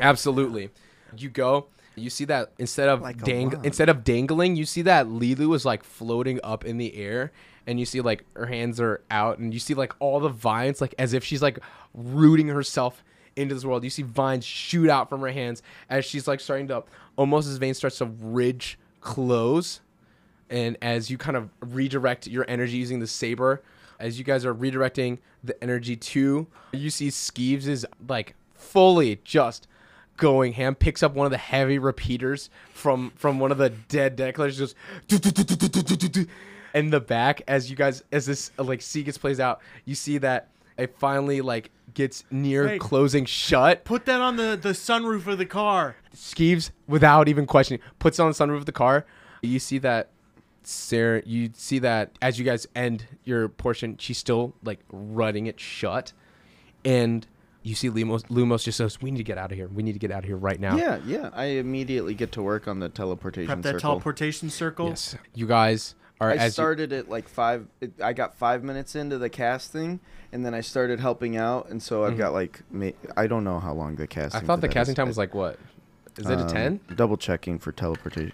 Absolutely. You go. You see that instead of Like dang instead of dangling, you see that Lee-Luu is like floating up in the air, and you see like her hands are out, and you see like all the vines, like as if she's like rooting herself into this world. You see vines shoot out from her hands as she's like starting to almost as vein starts to ridge close, and as you kind of redirect your energy using the saber, as you guys are redirecting the energy to, you see Skeeves is like fully just going ham picks up one of the heavy repeaters from from one of the dead decklers just in the back as you guys as this like sequence plays out you see that it finally like gets near closing shut Put that on the, the sunroof of the car. Skeeves, without even questioning, puts it on the sunroof of the car. You see that Sarah, you see that as you guys end your portion, she's still like running it shut. And you see Lumos, Lumos just says, We need to get out of here. We need to get out of here right now. Yeah, yeah. I immediately get to work on the teleportation Prep that circle. teleportation circle. Yes. You guys are I as you- started at like five. It, I got five minutes into the casting, and then I started helping out, and so I've got like I don't know how long the casting. Mm-hmm. I thought the casting is. time was like what? Is it a Um, 10? Double checking for teleportation.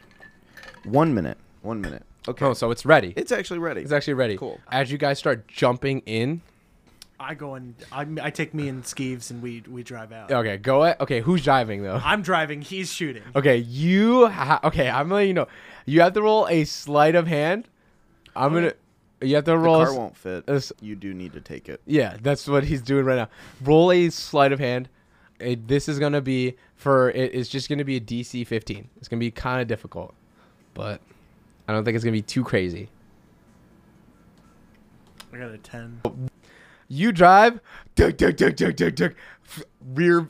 One minute. One minute. Okay. Oh, so it's ready. it's actually ready. It's actually ready. Cool. As you guys start jumping in, I go and I, I take me and Skeeves and we we drive out. okay, go at, okay, who's driving though? I'm driving. He's shooting. Okay, you ha- okay, I'm letting you know. You have to roll a sleight of hand. I'm Okay. gonna you have to roll a car s- won't fit. a s- You do need to take it. Yeah, that's what he's doing right now. Roll a sleight of hand. It, this is gonna be for it, it's just gonna be a DC 15. It's gonna be kind of difficult, but I don't think it's gonna be too crazy. I got a ten. You drive, duk, duk, duk, duk, duk, duk, f- rear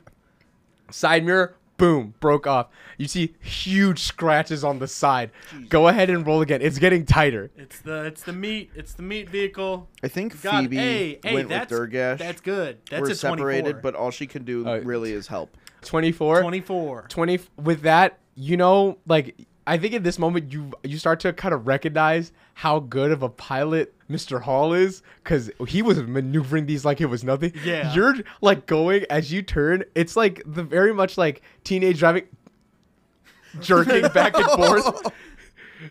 side mirror, boom, broke off. You see huge scratches on the side. Go ahead and roll again. It's getting tighter. It's the it's the meat. It's the meat vehicle. I think God, Phoebe hey, hey, went that's with Durgash. that's good. That's We're a 24. separated, but all she can do Oh, really is help. 24. 24. 20 with that you know like i think at this moment you you start to kind of recognize how good of a pilot mr hall is because he was maneuvering these like it was nothing Yeah. you're like going as you turn it's like the very much like teenage driving jerking back and forth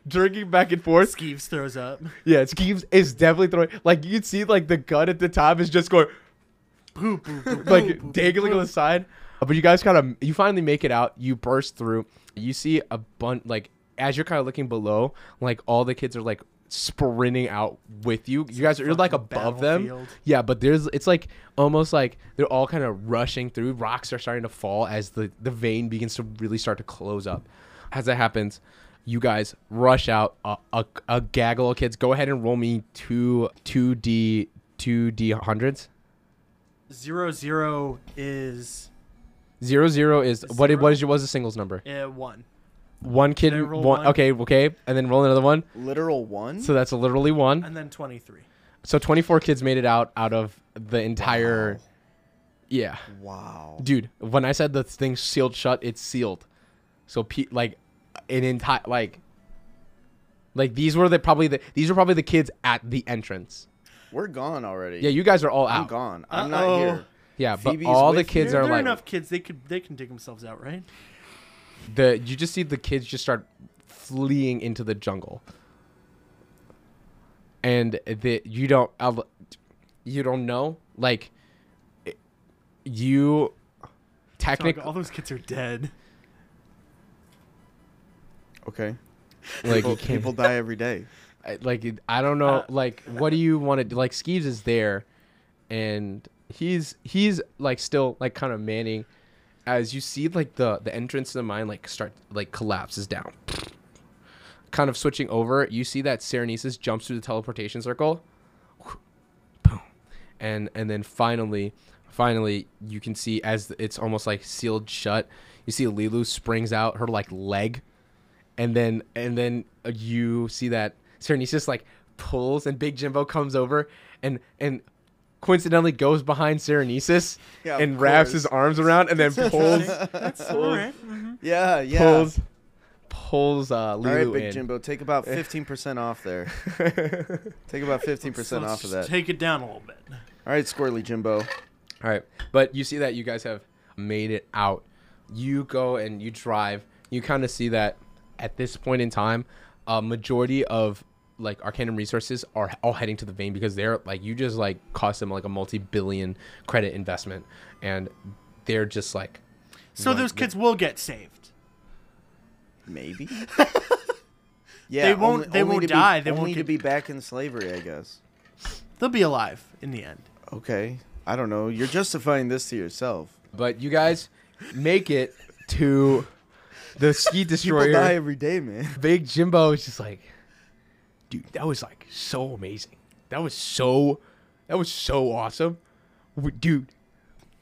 jerking back and forth Skeeves throws up. yeah Skeeves is definitely throwing like you can see like the gun at the top is just going Boop, boop, boop, like boop, boop, dangling on the side. But you guys kind of you finally make it out. You burst through. You see a bunch like as you're kind of looking below, like all the kids are like sprinting out with you. You guys are you're like above them. Yeah, but there's it's like almost like they're all kind of rushing through. Rocks are starting to fall as the the vein begins to really start to close up. As that happens, you guys rush out. A, a, a gaggle of kids. Go ahead and roll me two two d two d hundreds. Zero zero is Zero zero is what? It, What is your? What's the singles number? uh, one. One kid. Did I roll one, one? Okay, okay, and then roll another one. Literal one. So that's literally one. And then 23. So twenty four kids made it out out of the entire. Wow. Yeah, Wow. dude. When I said the thing sealed shut, it's sealed. So pe- like an entire like. Like these were the probably the these were probably the kids at the entrance. We're gone already. Yeah, you guys are all out. I'm gone. I'm Uh-oh. not here. Yeah, Phoebe's but all the with kids there, are there like enough kids. They could they can dig themselves out, right? the you just see the kids just start fleeing into the jungle and that you don't I'll- you don't know like it- you Dog, technically all those kids are dead. Okay. like People, can't people die every day. I- like it- I don't know Uh, like what do you want to do like Skeeves is there and he's he's like still like kind of manning. As you see like the the entrance to the mine like start like collapses down. Kind of switching over you see that Serenesis jumps through the teleportation circle. Boom. And and then finally finally you can see as it's almost like sealed shut you see Lee-Luu springs out her like leg. And then and then uh, you see that Serenesis like pulls and Big Jimbo comes over and and coincidentally goes behind Serenesis Yeah, and wraps his arms around and then pulls Alright. Yeah, yeah. pulls pulls uh All right, Big in. Jimbo, take about 15% off there. Take about 15% Let's off of that. Take it down a little bit. All right, Squirrely Jimbo. All right, but you see that you guys have made it out. You go and you drive. You kind of see that at this point in time, a majority of like Arcanum resources are all heading to the vein because they're like you just like cost them like a multi-billion credit investment, and they're just like So those kids will get saved. Maybe. yeah, They won't- only- they only won't to be- die, they only won't to be back in slavery, I guess. They'll be alive in the end. Okay, I don't know. You're justifying this to yourself. But you guys make it to the ski People destroyer. die every day, man. Big Jimbo is just like, dude, that was like so amazing. That was so, that was so awesome, We- dude.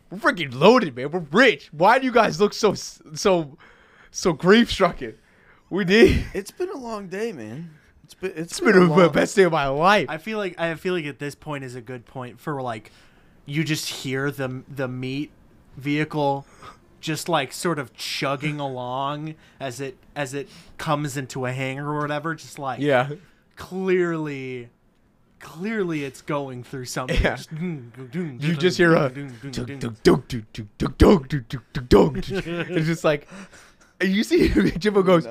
We're freaking loaded, man. We're rich. Why do you guys look so so so grief stricken? We did. It's been a long day, man. It's been it's It's been the long- best day of my life. I feel like I feel like at this point is a good point for like you just hear the the meat vehicle just like sort of chugging along as it as it comes into a hangar or whatever just like yeah clearly clearly it's going through something. Yeah. You just hear a it's just like you see Jimbo goes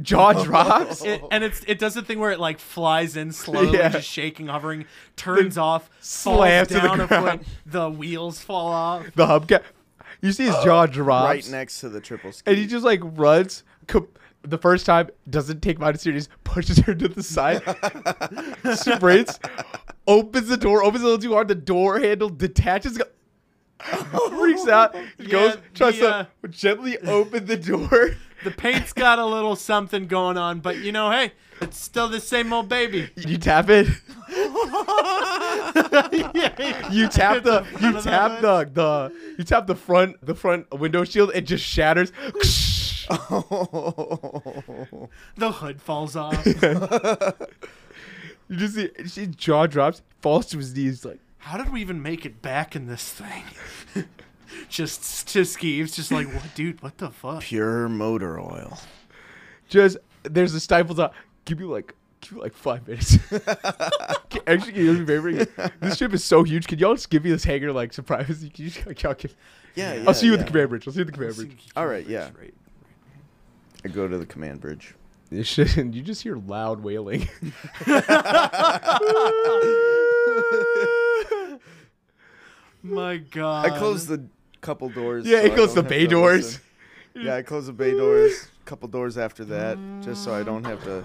jaw drops it, and it's it does the thing where it like flies in slowly yeah. just shaking hovering turns off slams to the ground the wheels fall off the hubcap you see his jaw drops right next to the triple ski and he just like runs comp- the first time doesn't take mine serious, pushes her to the side, sprints, opens the door, opens a little too hard. The door handle detaches, freaks out, Yeah, goes, tries the, uh, to gently open the door. The paint's got a little something going on, but you know, hey, it's still the same old baby. You tap it. yeah, You tap the front you the tap the the you tap the front the front window shield. It just shatters. the hood falls off. You just see his jaw drops, falls to his knees like. How did we even make it back in this thing? just just Skeeves, just like, what, dude? What the fuck? Pure motor oil. just there's a stifle top. Give me like give me like five minutes. Actually, can you do me a favor? This ship is so huge. Can y'all just give me this hangar like surprise? Can you just, y'all give- Yeah, yeah. I'll see you at the command bridge. I'll see you at the command bridge. All right, yeah. Right. I go to the command bridge. This shit, you just hear loud wailing. My God. I close the couple doors. yeah, so it I goes don't the bay doors. listen. Yeah, I close the bay doors. Couple doors after that, just so I don't have to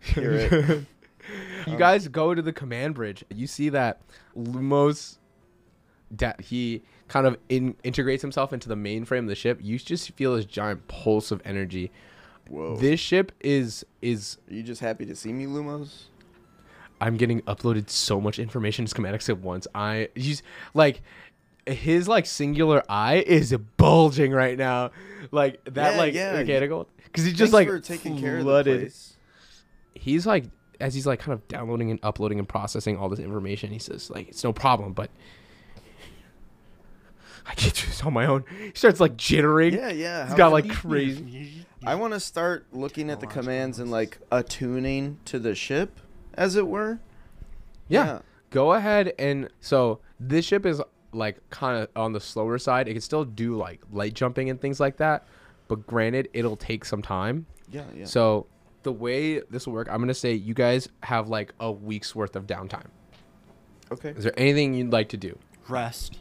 hear it. You guys go to the command bridge. You see that Lumos, that he kind of in, integrates himself into the mainframe of the ship. You just feel this giant pulse of energy. Whoa. This ship is is Are you just happy to see me, Lumos? I'm getting uploaded so much information schematics at once. I he's like his like singular eye is bulging right now, like that Yeah, like yeah. mechanical because he's just Thanks like taking care of the flooded. place. He's like as he's like kind of downloading and uploading and processing all this information. He says like it's no problem, but I can't do this on my own. He starts like jittering. Yeah, yeah. He's got like crazy. I want to start looking at the commands and like attuning to the ship, as it were. Yeah. Go ahead and so this ship is like kind of on the slower side. It can still do like light jumping and things like that, but granted, it'll take some time. Yeah, yeah. So the way this will work, I'm gonna say you guys have like a week's worth of downtime. Okay. Is there anything you'd like to do? Rest.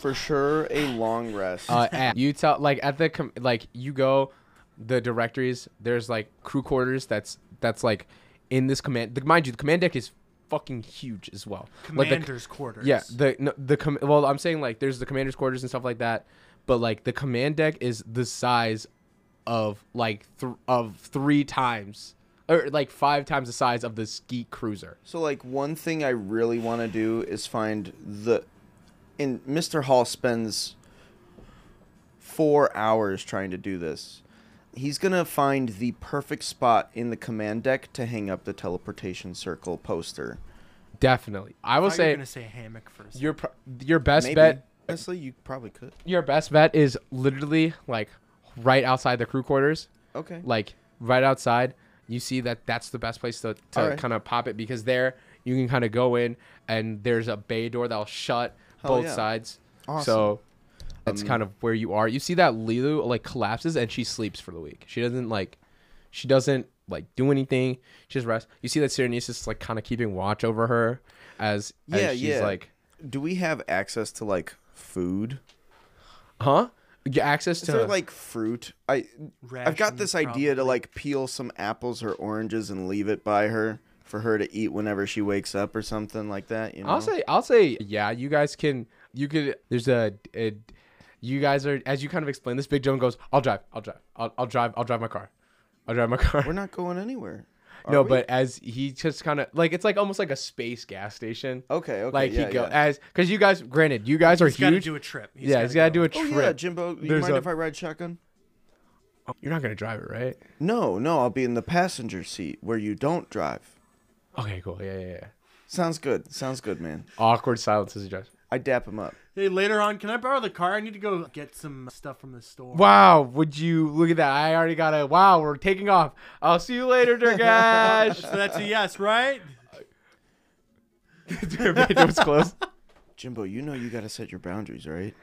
For sure, a long rest. Uh, at, you tell like at the com- like you go, the directories. There's like crew quarters. That's that's like in this command. The, mind you, the command deck is fucking huge as well. Like the- Commander's quarters. Yeah, the no, the com- well, I'm saying like there's the commander's quarters and stuff like that, but like the command deck is the size of like th- of three times or like five times the size of the Skeet cruiser. So like one thing I really want to do is find the and Mr. Hall spends 4 hours trying to do this. He's going to find the perfect spot in the command deck to hang up the teleportation circle poster. Definitely, I I will thought you were say gonna say hammock first. your pr- your best Maybe. bet Honestly, you probably could. your best bet is literally like right outside the crew quarters, Okay. like right outside. You see that that's the best place to, to Alright. kind of pop it because there you can kind of go in and there's a bay door that'll shut Hell both yeah. sides. Awesome. So that's Um, kind of where you are. You see that Lee-Luu like collapses and she sleeps for the week. She doesn't like she doesn't like do anything. She just rests. You see that Serenesis is like kind of keeping watch over her as, as Yeah, she's yeah. like Do we have access to like food? huh? Get access Is to there like fruit? I I've got this idea to like peel some apples or oranges and leave it by her for her to eat whenever she wakes up or something like that. You know. I'll say I'll say yeah, you guys can you could there's a, a you guys are as you kind of explain this big Joan goes, I'll drive, I'll drive. I'll, I'll drive, I'll drive my car. I'll drive my car. we're not going anywhere. are no, we? but as he just kind of like it's like almost like a space gas station. okay, okay, like yeah, he go yeah. as because you guys granted you guys are He's got to huge. do a trip. yeah, he's got to do a oh, trip. Oh trip. yeah, Jimbo, you There's mind a- if I ride shotgun? You're not gonna drive it, right? No, no, I'll be in the passenger seat where you don't drive. Okay, cool. Yeah, yeah, yeah. Sounds good. Sounds good, man. Awkward silence as he drives. I dap him up. Hey, later on, can I borrow the car? I need to go get some stuff from the store. Wow, would you look at that? I already got a wow. We're taking off. I'll see you later, Durgash. So that's a yes, right? Bay door's closed. Jimbo, you know you got to set your boundaries, right?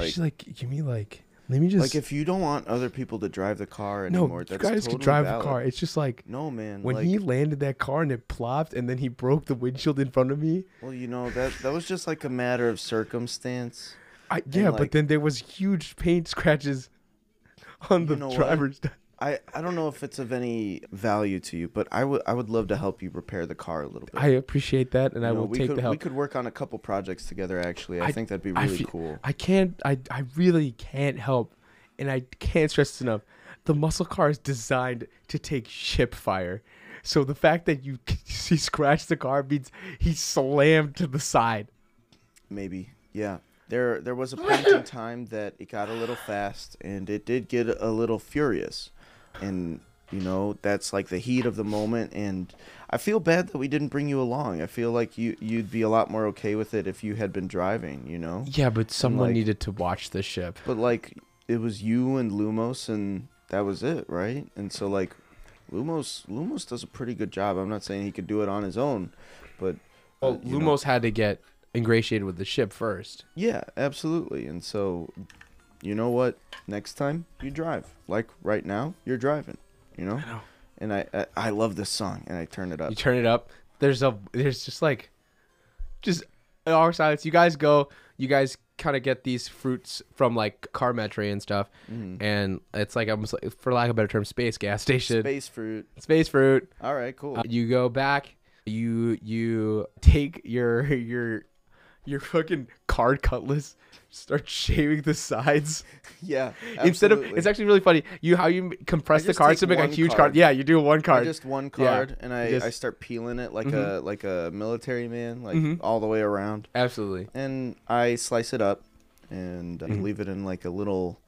She's like, give me like, let me just. Like if you don't want other people to drive the car anymore, no, anymore, you that's guys totally can drive valid. the car. It's just like No, man. when like, he landed that car and it plopped, and then he broke the windshield in front of me. well, you know that that was just like a matter of circumstance. I, yeah, like- but then there was huge paint scratches on the driver's. what? I, I don't know if it's of any value to you, but I would I would love to help you repair the car a little bit. I appreciate that, and I You know, will take could, the help. We could work on a couple projects together. Actually, I, I- think that'd be I really feel- cool. I can't. I I really can't help, and I can't stress this enough. The muscle car is designed to take ship fire, so the fact that you he scratched the car means he slammed to the side. Maybe, yeah. There there was a point in time that it got a little fast, and it did get a little furious, and you know that's like the heat of the moment. And I feel bad that we didn't bring you along. I feel like you you'd be a lot more okay with it if you had been driving. You know. Yeah, but someone like- needed to watch the ship. But like it was you and Lumos and that was it, right? And so like Lumos Lumos does a pretty good job. I'm not saying he could do it on his own, but uh, Well, know- Lumos had to get ingratiated with the ship first. yeah, absolutely. And so you know what? Next time you drive. Like right now, you're driving, you know? know. And I, I I love this song and I turn it up. You turn it up. There's a there's just like just our silence. You guys go. You guys kind of get these fruits from like Carmetry and stuff, Mhm. and it's like almost like, for lack of a better term, space gas station. Space fruit. Space fruit. All right, cool. Uh, you go back. You you take your your your fucking card cutlass. Start shaving the sides yeah. instead of. It's actually really funny. You how you compress the cards to make a huge card. card. Yeah, you do one I card. just one Yeah. card and I, Just- I start peeling it like Mhm. a like a military man, like Mhm. all the way around. Absolutely. and I slice it up and Mhm. leave it in like a little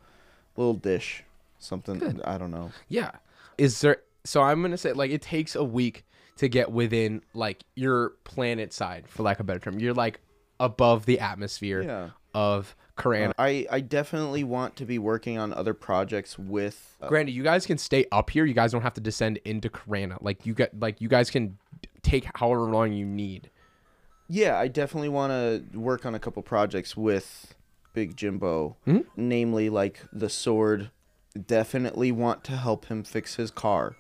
little dish, something Good. I don't know. Yeah. Is there so I'm gonna say like it takes a week to get within like your planet side, for lack of a better term. You're like above the atmosphere Yeah. of Koran. Uh, I I definitely want to be working on other projects with uh, Granted, you guys can stay up here. You guys don't have to descend into Kerana. Like you get like you guys can take however long you need. Yeah, I definitely want to work on a couple projects with Big Jimbo, Mhm. namely like the sword definitely want to help him fix his car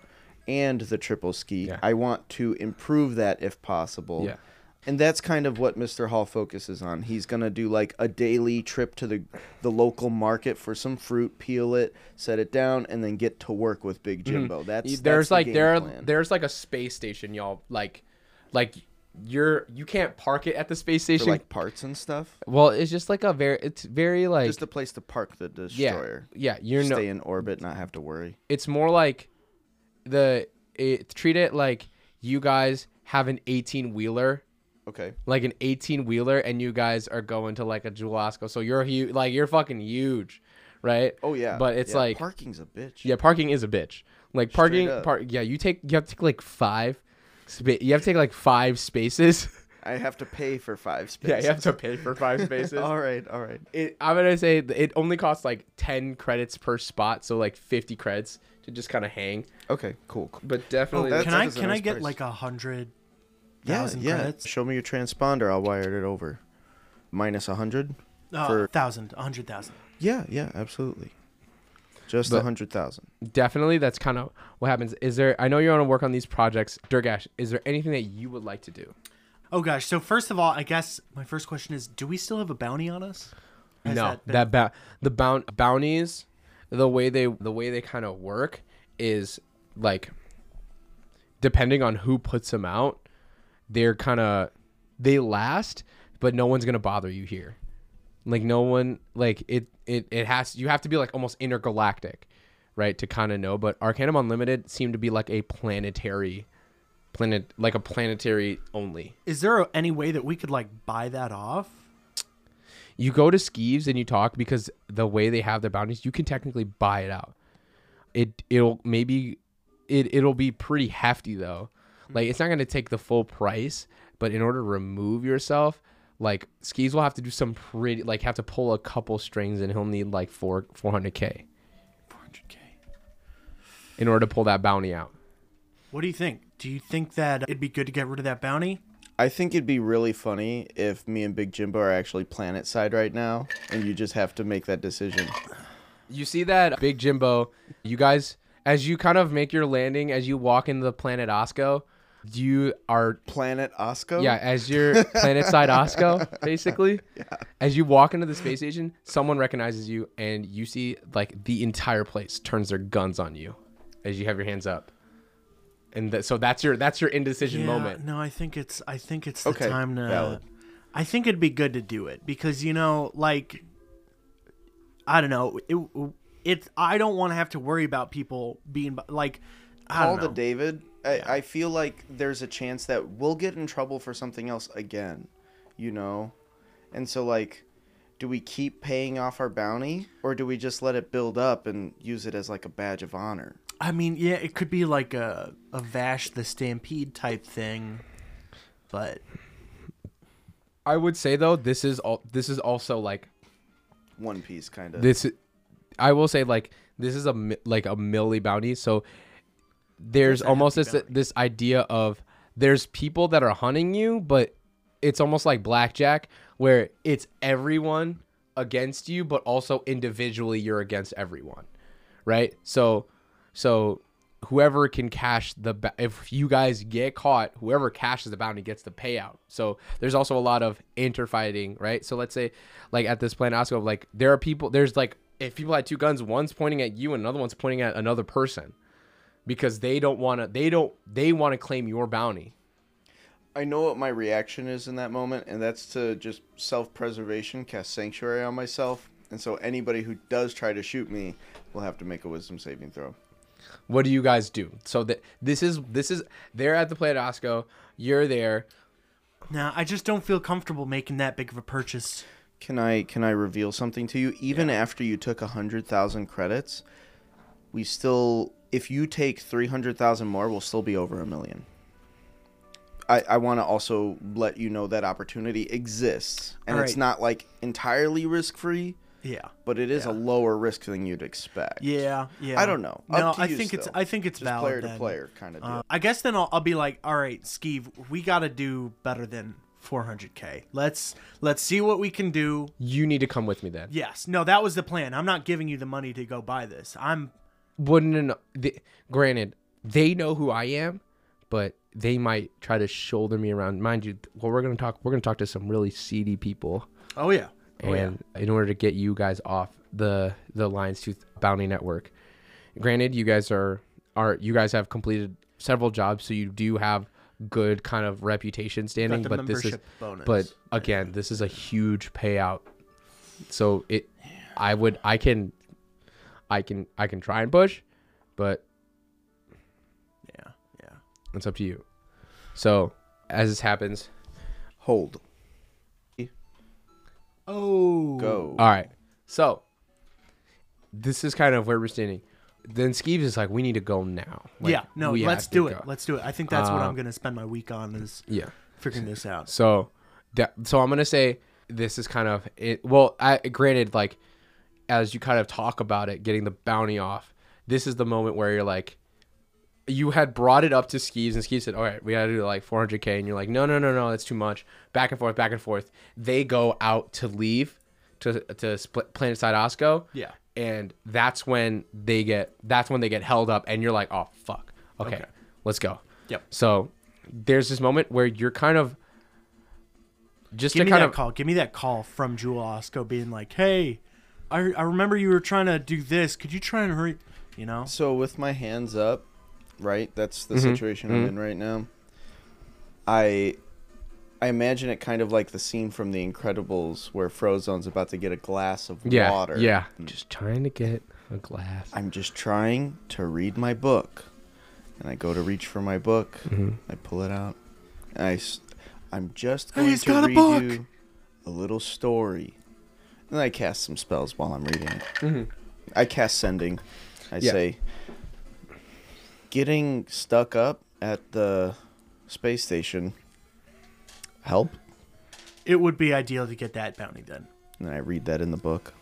and the triple ski. Yeah. I want to improve that if possible. Yeah. And that's kind of what Mr. Hall focuses on. He's gonna do like a daily trip to the the local market for some fruit, peel it, set it down, and then get to work with Big mm-hmm. Jimbo. That's Y- that's there's the like game there there's like a space station, y'all. Like, like you're you can't park it at the space for station. like parts and stuff. well, it's just like a very it's very like Just a place to park the destroyer. yeah yeah you're no Stay in orbit, not have to worry. it's more like the it treat it like you guys have an 18 wheeler Okay. like an 18 wheeler and you guys are going to like a Jewel-Osco. So you're huge like you're fucking huge, right? Oh yeah. But it's Yeah, like parking's a bitch. yeah, parking is a bitch. Like parking up. park yeah, you take you have to take like 5 spa- you have to take like 5 spaces. I have to pay for five spaces. yeah, you have to pay for 5 spaces. all right, all right. it, I'm gonna say it only costs like 10 credits per spot, so like 50 credits to just kind of hang. Okay, cool. cool. But definitely, oh, that's- can I that's a can I get price. like a hundred Yeah, thousand yeah. credits? Show me your transponder. I'll wire it over. Minus a hundred. Uh, For- thousand, a hundred thousand. Yeah, yeah, absolutely. Just a hundred thousand. definitely that's kind of what happens. Is there? I know you want to work on these projects, Durgash. Is there anything that you would like to do? Oh gosh. So first of all, I guess my first question is: Do we still have a bounty on us? Has no, that that, ba- the boun- bounties, the way they the way they kind of work is like depending on who puts them out, they're kind of they last, but no one's gonna bother you here. Like no one like it it it has you have to be like almost intergalactic, right, to kind of know. But Arcanum Unlimited seemed to be like a planetary planet like a planetary only. Is there any way that we could like buy that off? you go to Skeeves and you talk because the way they have their bounties, you can technically buy it out. It it'll maybe it it'll be pretty hefty though. Like it's not gonna take the full price, but in order to remove yourself, like Skeeves will have to do some pretty like have to pull a couple strings and he'll need like four four hundred K Four hundred k. in order to pull that bounty out. What do you think? Do you think that it'd be good to get rid of that bounty? I think it'd be really funny if me and Big Jimbo are actually planet side right now, and you just have to make that decision. You see that big Jimbo, you guys as you kind of make your landing as you walk into the planet Osco, you are Planet Osco. Yeah, as your planet side Osco, basically. As you walk into the space station, someone recognizes you and you see like the entire place turns their guns on you as you have your hands up. And that, so that's your that's your indecision Yeah, moment. No, I think it's I think it's the Okay, time to. valid. I think it'd be good to do it because you know, like, I don't know, it it I don't want to have to worry about people being like, I Call don't to know. David. I, I feel like there's a chance that we'll get in trouble for something else again, you know? And so, like, do we keep paying off our bounty or do we just let it build up and use it as like a badge of honor? I mean, yeah, it could be like a a Vash the Stampede type thing, but I would say though, this is all this is also like One Piece, kind of. this I will say like this is a like a milli bounty so there's almost this this idea of there's people that are hunting you but it's almost like blackjack where it's everyone against you but also individually you're against everyone right? So so whoever can cash the ba- if you guys get caught whoever cashes the bounty gets the payout. So there's also a lot of interfighting right? So let's say like at this plan osco like there are people there's like if people had two guns one's pointing at you and another one's pointing at another person because they don't want to they don't they want to claim your bounty I know what my reaction is in that moment, and that's to just self preservation, cast Sanctuary on myself. And so anybody who does try to shoot me will have to make a wisdom saving throw. what do you guys do so that this is this is they're at the play at osco you're there now I just don't feel comfortable making that big of a purchase. Can I can I reveal something to you? Even after you took a hundred thousand credits, we still if you take three hundred thousand more, we'll still be over a million. I, I want to also let you know that opportunity exists, and it's not like entirely risk free, Yeah. but it is a lower risk than you'd expect. Yeah, yeah. I don't know. No, Up to I you think it's. I think it's Just valid. Player to player kind of deal. Uh, I guess then I'll, I'll be like, all right, Skeeve, we got to do better than 400k. Let's let's see what we can do. You need to come with me then. Yes. No, that was the plan. I'm not giving you the money to go buy this. I'm Wouldn't. The, granted, they know who I am, but they might try to shoulder me around. Mind you, well, we're gonna talk. We're gonna talk to some really seedy people, Oh yeah. Oh and in order to get you guys off the the Lions Tooth Bounty Network. Granted, you guys are are you guys have completed several jobs, so you do have good kind of reputation standing. But this is, bonus. but again, this is a huge payout. So it, I would, I can, I can, I can try and push, but yeah. Yeah. it's up to you. So as this happens, Hold. Oh. Go. all right. So this is kind of where we're standing. Then Skeeves is like, we need to go now. Like, yeah. No. Let's do it. go. Let's do it. I think that's what I'm Um, gonna spend my week on is Yeah. figuring this out. So that so I'm gonna say this is kind of it. Well, I granted like as you kind of talk about it, getting the bounty off. This is the moment where you're like, you had brought it up to Skeeves, and Skeeves said, "All right, we gotta do like 400k," and you're like, "No, no, no, no, that's too much." Back and forth, back and forth. They go out to leave to to split Planet Side Osco. Yeah. and that's when they get that's when they get held up, and you're like, "Oh fuck, okay, Okay. let's go." Yep. So there's this moment where you're kind of just Give to me kind that of call. Give me that call from Jewel-Osco being like, "Hey, I, I remember you were trying to do this. Could you try and hurry?" You know. So with my hands up, right? That's the Mhm, situation I'm mhm. in right now. I I imagine it kind of like the scene from The Incredibles where Frozone's about to get a glass of yeah, water. yeah, just trying to get a glass. I'm just trying to read my book. And I go to reach for my book. Mhm. I pull it out. And I, am just Hey, going he's to got a read book. you a little story. And I cast some spells while I'm reading it. Mhm. I cast sending. I Yeah. say, getting stuck up at the space station help? It would be ideal to get that bounty then. And I read that in the book.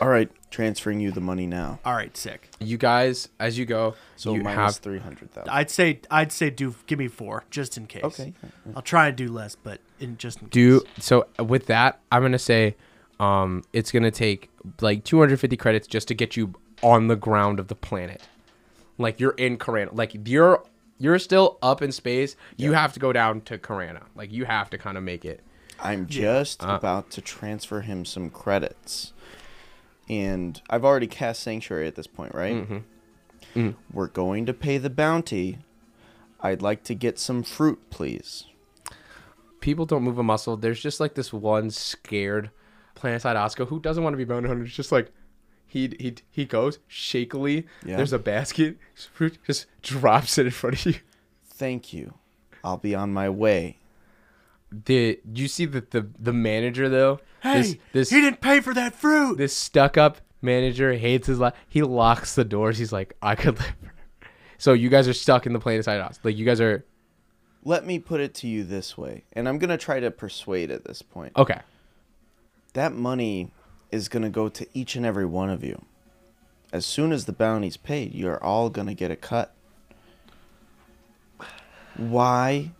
All right, transferring you the money now. All right, sick. You guys, as you go, So you minus have 300,000. I'd say I'd say do give me four just in case. Okay. I'll try and do less, but in just in do case. so with that. I'm gonna say, um, it's gonna take like 250 credits just to get you on the ground of the planet. Like you're in Kerana. Like you're you're still up in space. You have to go down to Kerana. Like you have to kind of make it. I'm just Uh, about to transfer him some credits. And I've already cast Sanctuary at this point, right? Mhm. Mhm. We're going to pay the bounty. I'd like to get some fruit, please. people don't move a muscle. There's just like this one scared Planetside Osco who doesn't want to be bounty hunter. It's just like he he he goes shakily. Yeah. There's a basket, fruit just drops it in front of you. Thank you. I'll be on my way. The you see that the the manager though. Hey, this this he didn't pay for that fruit. this stuck up manager hates his life. He locks the doors. He's like, I could live. So you guys are stuck in the Planetside Osco. Like you guys are Let me put it to you this way, and I'm going to try to persuade at this point. okay. That money is going to go to each and every one of you. As soon as the bounty's paid, you're all going to get a cut. Why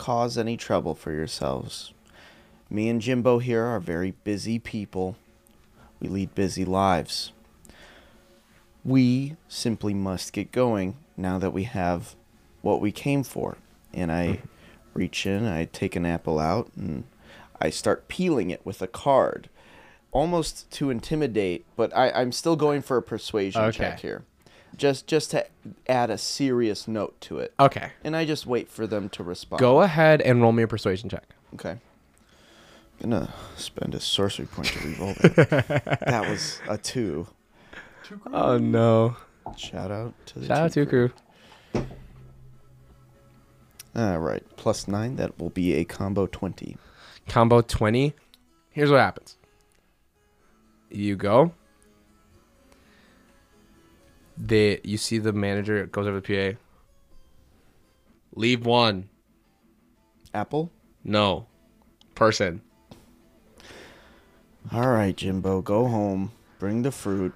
cause any trouble for yourselves? Me and Jimbo here are very busy people. We lead busy lives. We simply must get going now that we have what we came for. And I reach in, I take an apple out, and I start peeling it with a card. Almost to intimidate, but I, I'm still going for a persuasion Okay. check here. Just just to add a serious note to it. Okay. And I just wait for them to respond. Go ahead and roll me a persuasion check. Okay. Gonna spend a sorcery point to re-roll that. that was a two. Oh no. Shout out to the Shout out two to crew. All right, plus nine. That will be a combo twenty. Combo 20. Here's what happens. You go. The you see the manager goes over to the PA. Leave one. Apple. No. Person. All right, Jimbo, go home. Bring the fruit.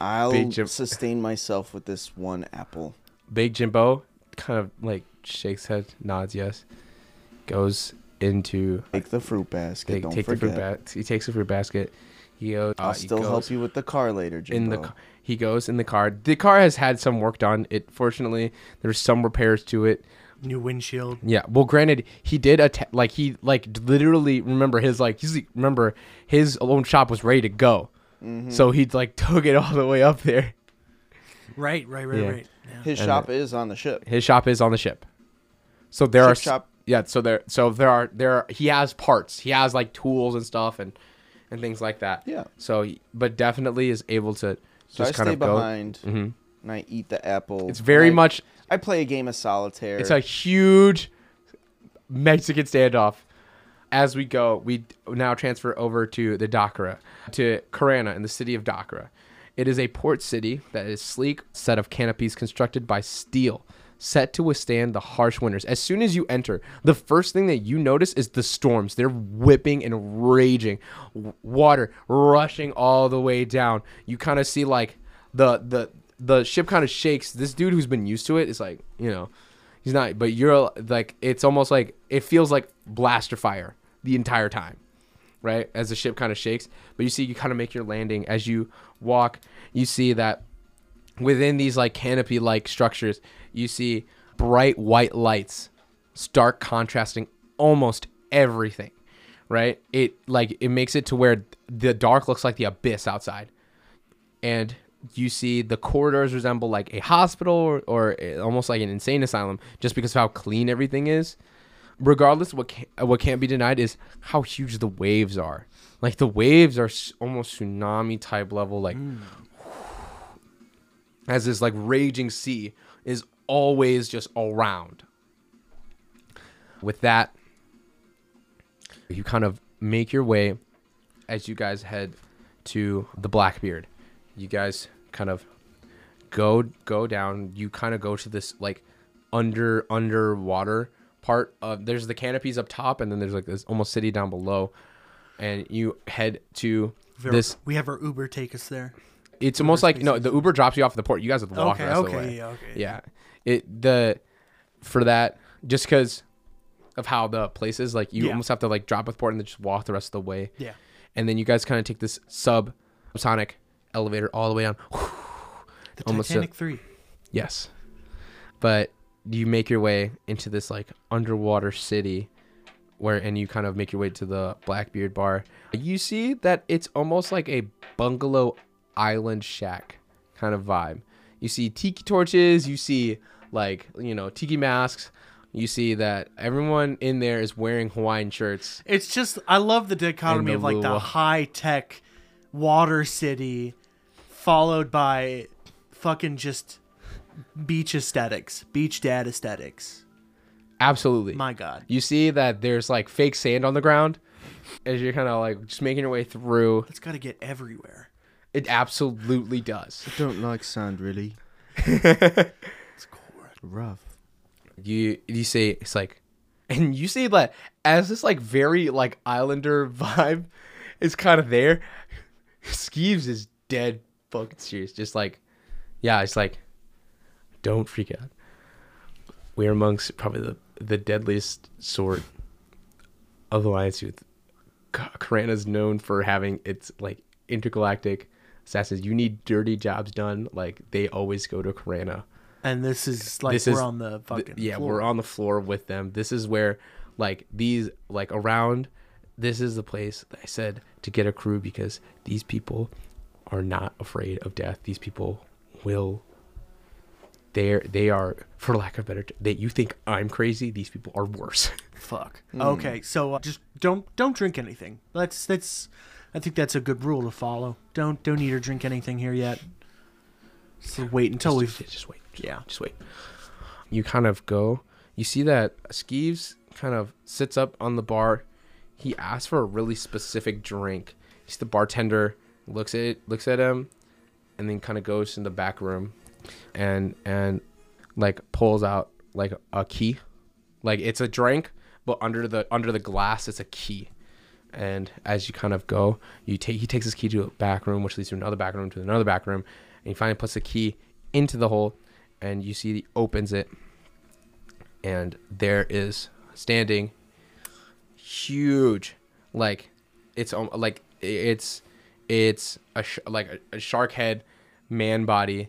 I'll Big Jim- sustain myself with this one apple. Big Jimbo kind of like shakes head, nods yes. goes into Take the fruit basket. take, Don't take the forget. fruit basket. He takes the fruit basket. He goes. I'll uh, he still goes help you with the car later, Jimbo. in the. ca- He goes in the car. The car has had some work done. It fortunately there's some repairs to it. New windshield. Yeah. Well, granted, he did atta- like he like literally remember his like he's remember his own shop was ready to go, Mm-hmm. so he like took it all the way up there. Right, right, right, Yeah. right. Yeah. His and shop is on the ship. His shop is on the ship, so there Ship are shop. yeah. So there so there are there are, he has parts. He has like tools and stuff and and things like that. Yeah. So but definitely is able to So just I kind stay of go. behind hmm and I eat the apple. It's very and I- much I play a game of solitaire. It's a huge Mexican standoff. As we go, we now transfer over to the Dakara, to Kerana in the city of Dakara. It is a port city that is sleek set of canopies constructed by steel, set to withstand the harsh winters. As soon as you enter, the first thing that you notice is the storms. They're whipping and raging, water rushing all the way down. You kind of see like the the the ship kind of shakes. This dude who's been used to it is like, you know, he's not. But you're like, it's almost like it feels like blaster fire the entire time right? As the ship kind of shakes. But you see, you kind of make your landing as you walk. You see that within these like canopy like structures, you see bright white lights, stark contrasting almost everything, right? It like it makes it to where the dark looks like the abyss outside, and you see the corridors resemble like a hospital or, or uh, almost like an insane asylum just because of how clean everything is. Regardless what can, what can't be denied is how huge the waves are. Like the waves are almost tsunami type level like as this like raging sea is always just around. With that you kind of make your way as you guys head to the blackbeard. You guys kind of go go down. You kind of go to this like under underwater part of there's the canopies up top and then there's like this almost city down below. And you head to We have- this we have our Uber take us there. It's almost like no the uber drops you off at the port you guys have to walk Okay, the rest of the way yeah, okay. yeah it the for that just because of how the place is like you Yeah. almost have to like drop at the port and then just walk the rest of the way Yeah. and then you guys kind of take this sub sonic elevator all the way down The Almost Titanic 3. Yes. But you make your way into this like underwater city where and you kind of make your way to the Blackbeard bar. You see that it's almost like a bungalow island shack kind of vibe. You see tiki torches, you see like, you know, tiki masks. You see that everyone in there is wearing Hawaiian shirts. It's just I love the dichotomy the of like the high tech water city followed by fucking just beach aesthetics, beach dad aesthetics. Absolutely. My god. You see that there's like fake sand on the ground as you're kind of like just making your way through. It's got to get everywhere. It absolutely does. I don't like sand really. It's. Rough. you you say it's like and you see that as this like very like islander vibe is kind of there skeeves is dead fucking serious just like yeah it's like don't freak out we're amongst probably the the deadliest sort of alliance youth Kerana's known for having its like intergalactic assassins you need dirty jobs done like they always go to Kerana And this is like This we're is on the Th- fucking yeah floor. we're on the floor with them this is where like these like around this is the place that i said to get a crew because these people are not afraid of death these people will they're they are for lack of better t- that you think i'm crazy these people are worse Fuck. Hmm. Okay, so uh, just don't don't drink anything. That's that's I think that's a good rule to follow. Don't don't eat or drink anything here yet. So wait until just, we've just wait just, Yeah. just wait you kind of go you see that skeeves kind of sits up on the bar he asks for a really specific drink he's the bartender looks at it looks at him and then kind of goes in the back room and and like pulls out like a key like it's a drink but under the under the glass it's a key and as you kind of go you take he takes his key to a back room which leads to another back room to another back room and he finally puts the key into the hole and you see he opens it and there is standing huge, like it's like it's it's a sh- like a, a shark head, man body,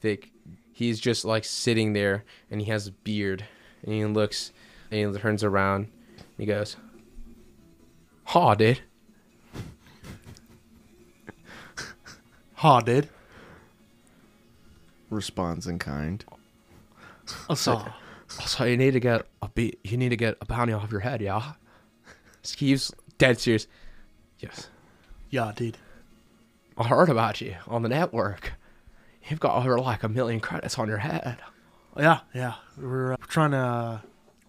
thick. He's just like sitting there, and he has a beard, and he looks, and he turns around, and he goes, "Haw, dude." Ha, did. Responds in kind. So, So you need to get a beat. You need to get a bounty off your head, yeah. Skeeves dead serious. Yes, yeah, dude. I heard about you on the network. You've got over like a million credits on your head. Yeah, yeah. We're uh, trying to. Uh,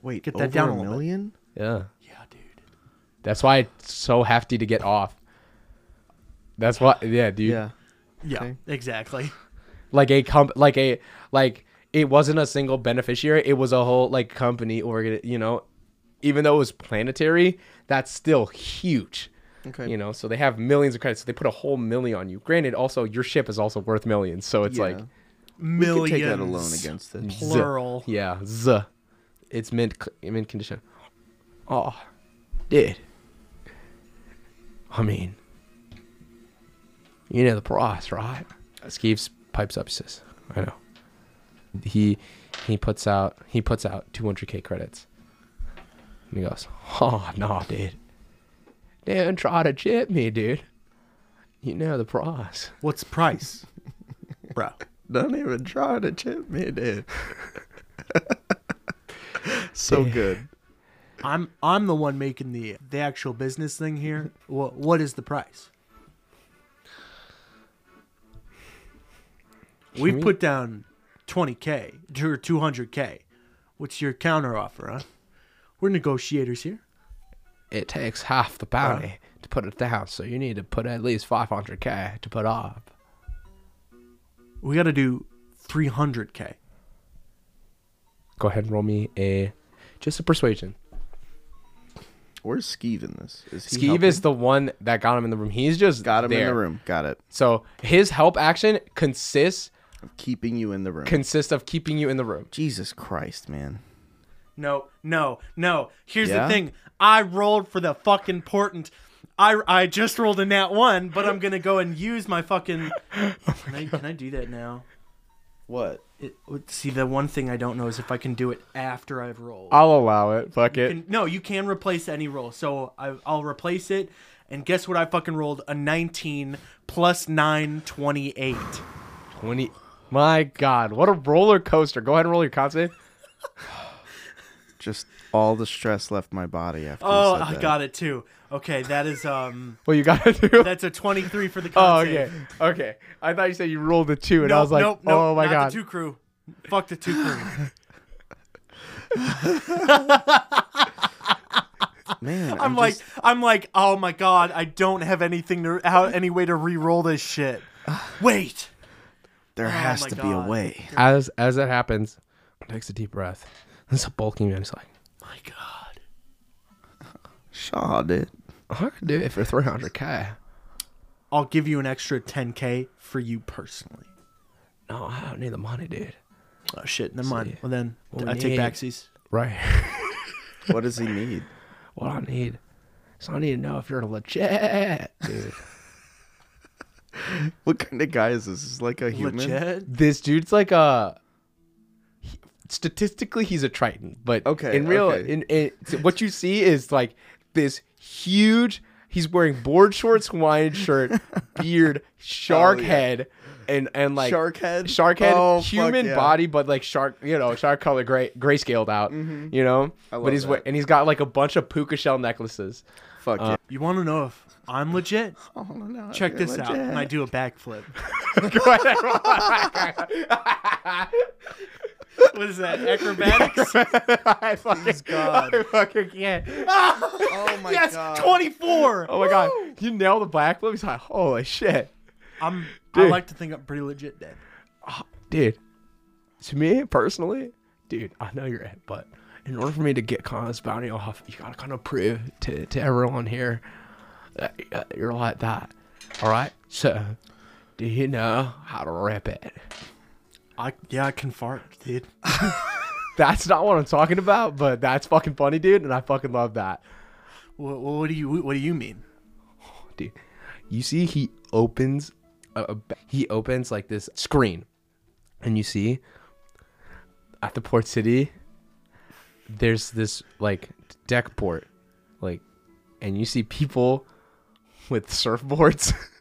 Wait, Get that over down a a little bit. million? Yeah, yeah, dude. That's why it's so hefty to get off. That's why, yeah, dude. Yeah. Yeah, Okay. exactly. Like a comp, like a like it wasn't a single beneficiary. It was a whole like company organ. You know, even though it was planetary, that's still huge. Okay. You know, so they have millions of credits. So they put a whole million on you. Granted, also your ship is also worth millions. So it's Yeah. like we Millions. could take that alone against it. Z- Plural. Yeah, z. It's mint c- mint condition. Oh, dude. I mean, you know the price, right? Skeeves pipes up. Says, "I know." He he puts out he puts out 200k credits. And he goes, "Oh no, dude. Don't try to chip me, dude. You know the price." What's the price, bro? Don't even try to chip me, dude. so good. I'm I'm the one making the the actual business thing here. What what is the price? We've we- put down 20k or 200k. What's your counter offer, huh? We're negotiators here. it takes half the bounty to put it down, so you need to put at least 500k to put up. We got to do 300k. Go ahead and roll me a just a persuasion. Where's Skeeve in this? Is he Skeeve helping? is the one that got him in the room. He's just got him in the room. Got it. So his help action consists Of keeping you in the room. consists of keeping you in the room. Jesus Christ, man. No, no, no. Here's Yeah? the thing. I rolled for the fucking portent. I, I just rolled a nat one, but I'm gonna go and use my fucking. Oh can I, can I do that now? What? It, see, the one thing I don't know is if I can do it after I've rolled. I'll allow it. Fuck You can- no, you can replace any roll. So I, I'll replace it. And guess what? I fucking rolled a 19 plus 9, 28. 20. My God, what a roller coaster! Go ahead and roll your con save. Just all the stress left my body after. Oh, you said I that. got it too. Okay, that is um, well, you got it do? that's a 23 for the oh, okay, save. okay. I thought you said you rolled a two, and I was like, nope, nope, oh my not God. the two crew. Fuck the two crew. Man, I'm, I'm like, just- I'm like, oh my god, I don't have anything to, how, any way to re-roll this shit. Wait. there oh has my to be a way. As as it happens, takes a deep breath. This a bulking man. He's like, My god. Shaw did. I could do it for 300k. I'll give you an extra 10k for you personally. No, I don't need the money, dude. Oh shit, never mind. Well then, what we I take need- backsies. Right. What does he need? what I need is I need to know if you're a legit, dude. What kind of guy is this? Is this like a human? Legit. this dude's like a. he- statistically, he's a Triton, but Okay, in real, okay. in, in so what you see is like this huge. He's wearing board shorts, Hawaiian shirt, beard, shark Oh, yeah. head, and and like Shark head? shark head, Oh, fuck human yeah. body, but like shark, you know, shark color, gray, gray scaled out, you know. I love but he's that. and he's got like a bunch of puka shell necklaces. Fuck Uh, You want to know if I'm legit? Oh, no, Check you're this out. legit. And I do a backflip. what is that? Acrobatics? I fucking, God. I fucking can't. Oh my god. yes, god. 24. Oh my god, you nailed the backflip. He's like, holy shit, I'm. I Dude. like to think I'm pretty legit dead. dude. To me personally, dude, I know you're it, but in order for me to get Connor's bounty off, you gotta kind of prove to, to everyone here that uh, you're like that. All right, so do you know how to rip it? I yeah, I can fart, dude. That's not what I'm talking about, but that's fucking funny, dude, and I fucking love that. What, what do you What do you mean? dude. You see, he opens, uh, a, a, he opens like this screen, and you see at the port city, there's this like deck port, like, and you see people with surfboards,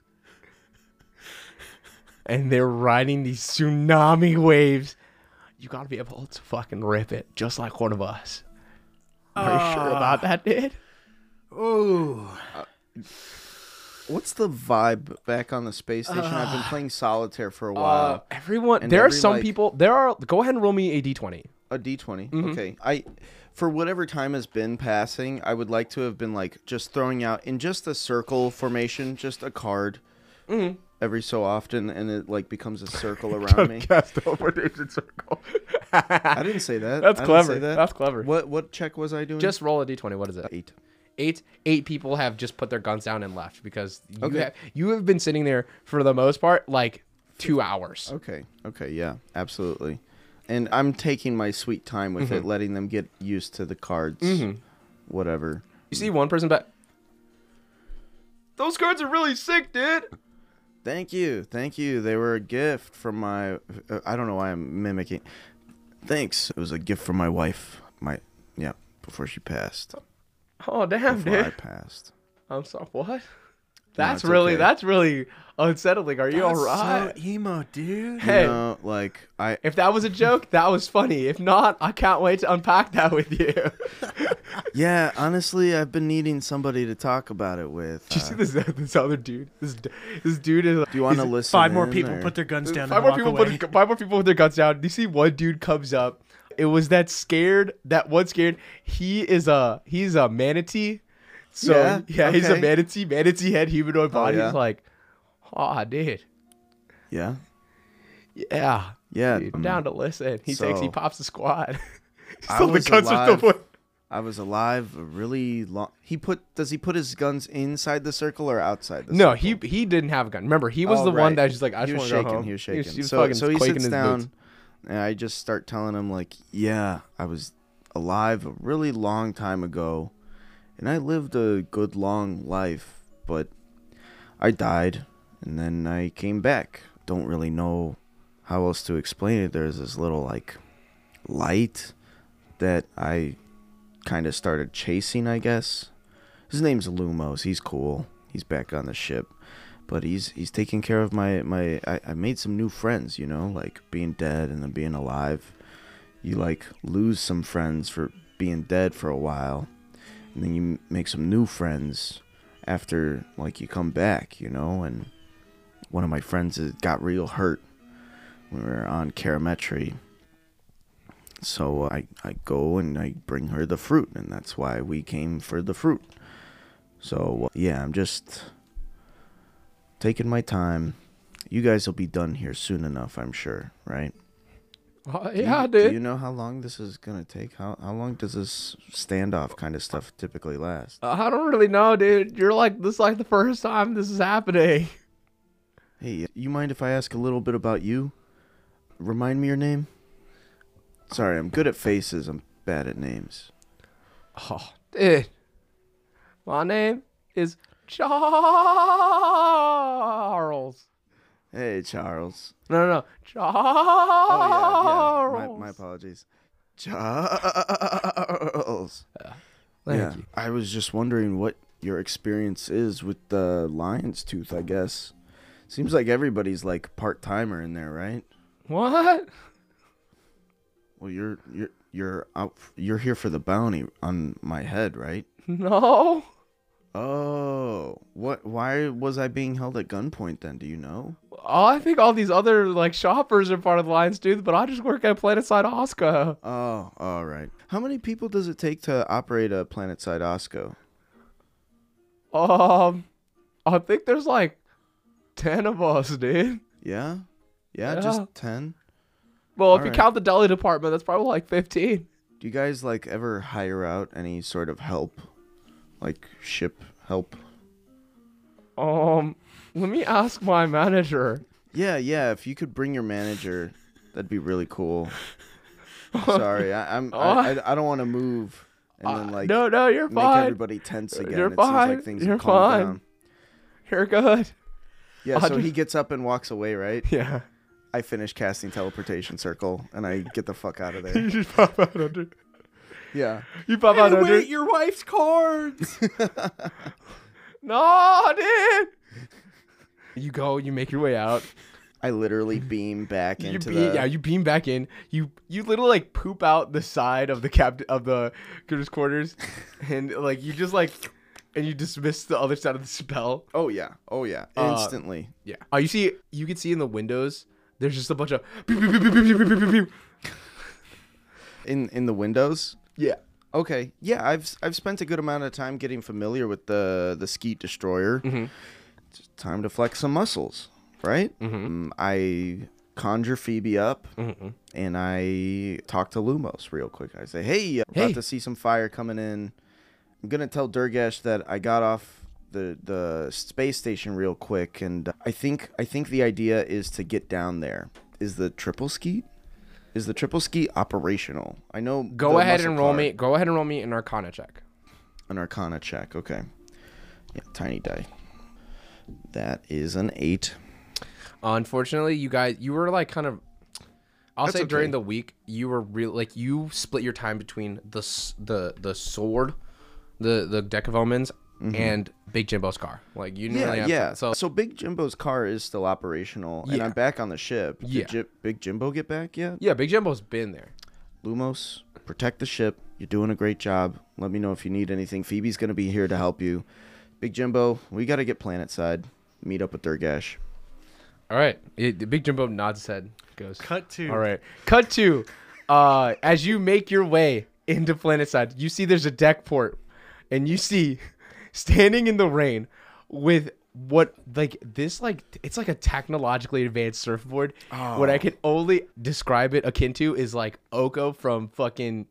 and they're riding these tsunami waves. You gotta be able to fucking rip it, just like one of us. Are you sure about that, dude? Oh, What's the vibe back on the space station? I've been playing solitaire for a Uh, while. everyone, And there are every, some like- people. There are. Go ahead and roll me a d20. A D 20 Mm-hmm. Okay. I for whatever time has been passing, I would like to have been like just throwing out in just a circle formation, just a card Mm-hmm. Every so often, and it like becomes a circle around me. Cast over teleportation circle. I didn't say that. That's I didn't clever. say that. That's clever. What what check was I doing? Just roll a d20. What is it? eight. Eight. Eight people have just put their guns down and left because you Okay. have you have been sitting there for the most part like two hours. Okay. Okay. Yeah. Absolutely. And I'm taking my sweet time with Mm-hmm. it, letting them get used to the cards. Whatever. You see one person back. Those cards are really sick, dude. Thank you. Thank you. They were a gift from my. Uh, I don't know why I'm mimicking. Thanks. It was a gift from my wife. My yeah. Before she passed. Oh damn, Before I passed. I'm sorry. What? That's it's really okay. that's really unsettling. Are you that's all right? so emo, dude. Hey. You know, like I. If that was a joke, that was funny. If not, I can't wait to unpack that with you. Yeah. Honestly, I've been needing somebody to talk about it with. Did you see Uh, this this other dude? This this dude is. do you want to listen? Five more people or- put their guns down. Five and more walk people away. put five more people with their guns down. You see one dude comes up. It was that scared. That one scared. He is a he's a manatee. So Yeah, yeah, he's a manatee. Manatee head humanoid body. yeah? He's like, oh, dude. Yeah. Yeah. Yeah. Dude, um, down to listen. He takes. He pops the squad. I Still the was guns are alive. still put- I was alive a really long. He put. Does he put his guns inside the circle or outside the No, circle? he he didn't have a gun. Remember, he was Oh, the one right. that just like I he just was want to go shaking. home. He was shaking. He was so fucking so he quaking sits his down, boots. and I just start telling him like, "Yeah, I was alive a really long time ago, and I lived a good long life, but I died, and then I came back. Don't really know how else to explain it. There's this little like light that I kind of started chasing, I guess. His name's Lumos. He's cool. He's back on the ship, but he's he's taking care of my my. I, I made some new friends. You know, like being dead and then being alive. You like lose some friends for being dead for a while, and then you make some new friends after like you come back. You know, and one of my friends got real hurt. when We were on Karametri. So I, I go and I bring her the fruit, and that's why we came for the fruit. So yeah, I'm just taking my time. You guys will be done here soon enough, I'm sure, right? Oh, Do you- yeah, Do you know how long this is gonna take? How how long does this standoff kind of stuff typically last? Uh, I don't really know, dude. You're like this is like the first time this is happening. Hey, you mind if I ask a little bit about you? Remind me your name. Sorry, I'm good at faces. I'm bad at names. Oh, dude. My name is Charles. Hey, Charles. No, no, no. Charles. Oh yeah, yeah. My, my apologies. Charles. Thank yeah, you. I was just wondering what your experience is with the lion's tooth. I guess seems like everybody's like part timer in there, right? What? Well, you're you're you're out. You're here for the bounty on my head, right? No. Oh, what? Why was I being held at gunpoint then? Do you know? Oh, I think all these other like shoppers are part of the Lions Tooth, but I just work at Planetside Osco. Oh, all right. How many people does it take to operate a Planetside Osco? Um, I think there's like ten of us, dude. Yeah, yeah, Yeah. just ten. Well, if you count the deli department, that's probably like fifteen. Do you guys like ever hire out any sort of help, like ship help? Um, let me ask my manager. Yeah, yeah. If you could bring your manager, that'd be really cool. Sorry, I, I'm. I, uh, I, I don't want to move and then uh, like no, no, you're make fine. everybody tense again. You're it seems fine. like things You're fine. down. You're good. Yeah, I'll so just- he gets up and walks away, right? Yeah. I finish casting teleportation circle and I get the fuck out of there. you just pop out under. yeah. You pop Hey, out under. wait, your wife's cards. No, dude. You go, you make your way out. I literally beam back you into beam, the... yeah. You beam back in. You you literally like poop out the side of the cap of the crew's quarters, and like you just like and you dismiss the other side of the spell. Oh yeah, oh yeah, uh, instantly. Yeah. Oh, you see, you can see in the windows. There's just a bunch of beep, beep, beep, in in the windows. Yeah. Okay. Yeah, I've I've spent a good amount of time getting familiar with the the skeet destroyer. Mhm. Time to flex some muscles, right? Mhm. Um, I conjure Phoebe up Mhm. and I talk to Lumos real quick. I say, "Hey, I'm Hey. about to see some fire coming in. I'm gonna tell Durgash that I got off the the space station real quick, and I think I think the idea is to get down there. Is the triple skeet? Is the triple skeet operational? I know. Go ahead and roll car- me. Go ahead and roll me an Arcana check. an Arcana check. Okay. Yeah, tiny die. That is an eight. Unfortunately, you guys, you were like kind of. I'll That's say during the week, you were real like you split your time between the the the sword, the the deck of omens, mm-hmm. and Big Jimbo's car. Like you Yeah, really have yeah. To, so so Big Jimbo's car is still operational, and I'm back on the ship. Did Yeah. Ji- Big Jimbo get back yet? yeah, Big Jimbo's been there. Lumos, protect the ship. You're doing a great job. Let me know if you need anything. Phoebe's gonna be here to help you. Big Jimbo, we gotta get planet side. Meet up with Durgash. All right, it, the Big Jimbo nods his head, goes. Cut to. All right. Cut to uh as you make your way into Planetside, you see there's a deck port and you see standing in the rain with what like this like it's like a technologically advanced surfboard. What I can only describe it akin to is like Ekko from fucking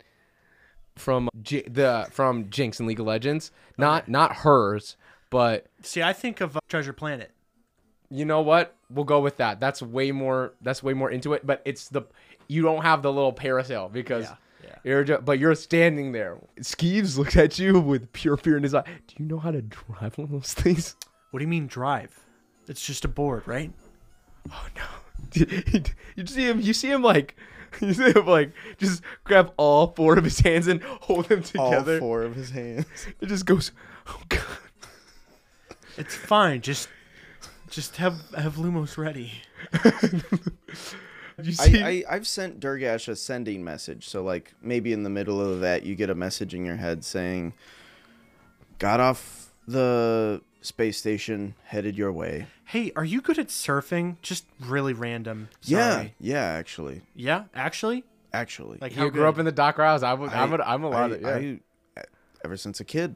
from J- the from Jinx in League of Legends. Not not hers, but See, I think of uh, Treasure Planet. you know what? We'll go with that. That's way more. That's way more into it. But it's the you don't have the little parasail because Yeah, yeah. you're just, but you're standing there. Skeeves looks at you with pure fear in his eye. Do you know how to drive one of those things? What do you mean drive? It's just a board, right? Oh no! you see him. You see him like. You see him like just grab all four of his hands and hold them together. All four of his hands. It just goes. Oh god. It's fine. Just, just have have Lumos ready. You see? I, I I've sent Durgash a sending message, so like maybe in the middle of that you get a message in your head saying, "Got off the space station, headed your way." Hey, are you good at surfing? Just really random. Yeah, Sorry. yeah, actually, Yeah, actually. actually. Like you grew up in the dock house. I would. I, I- am I'm allowed I, it. Yeah. I- ever since a kid,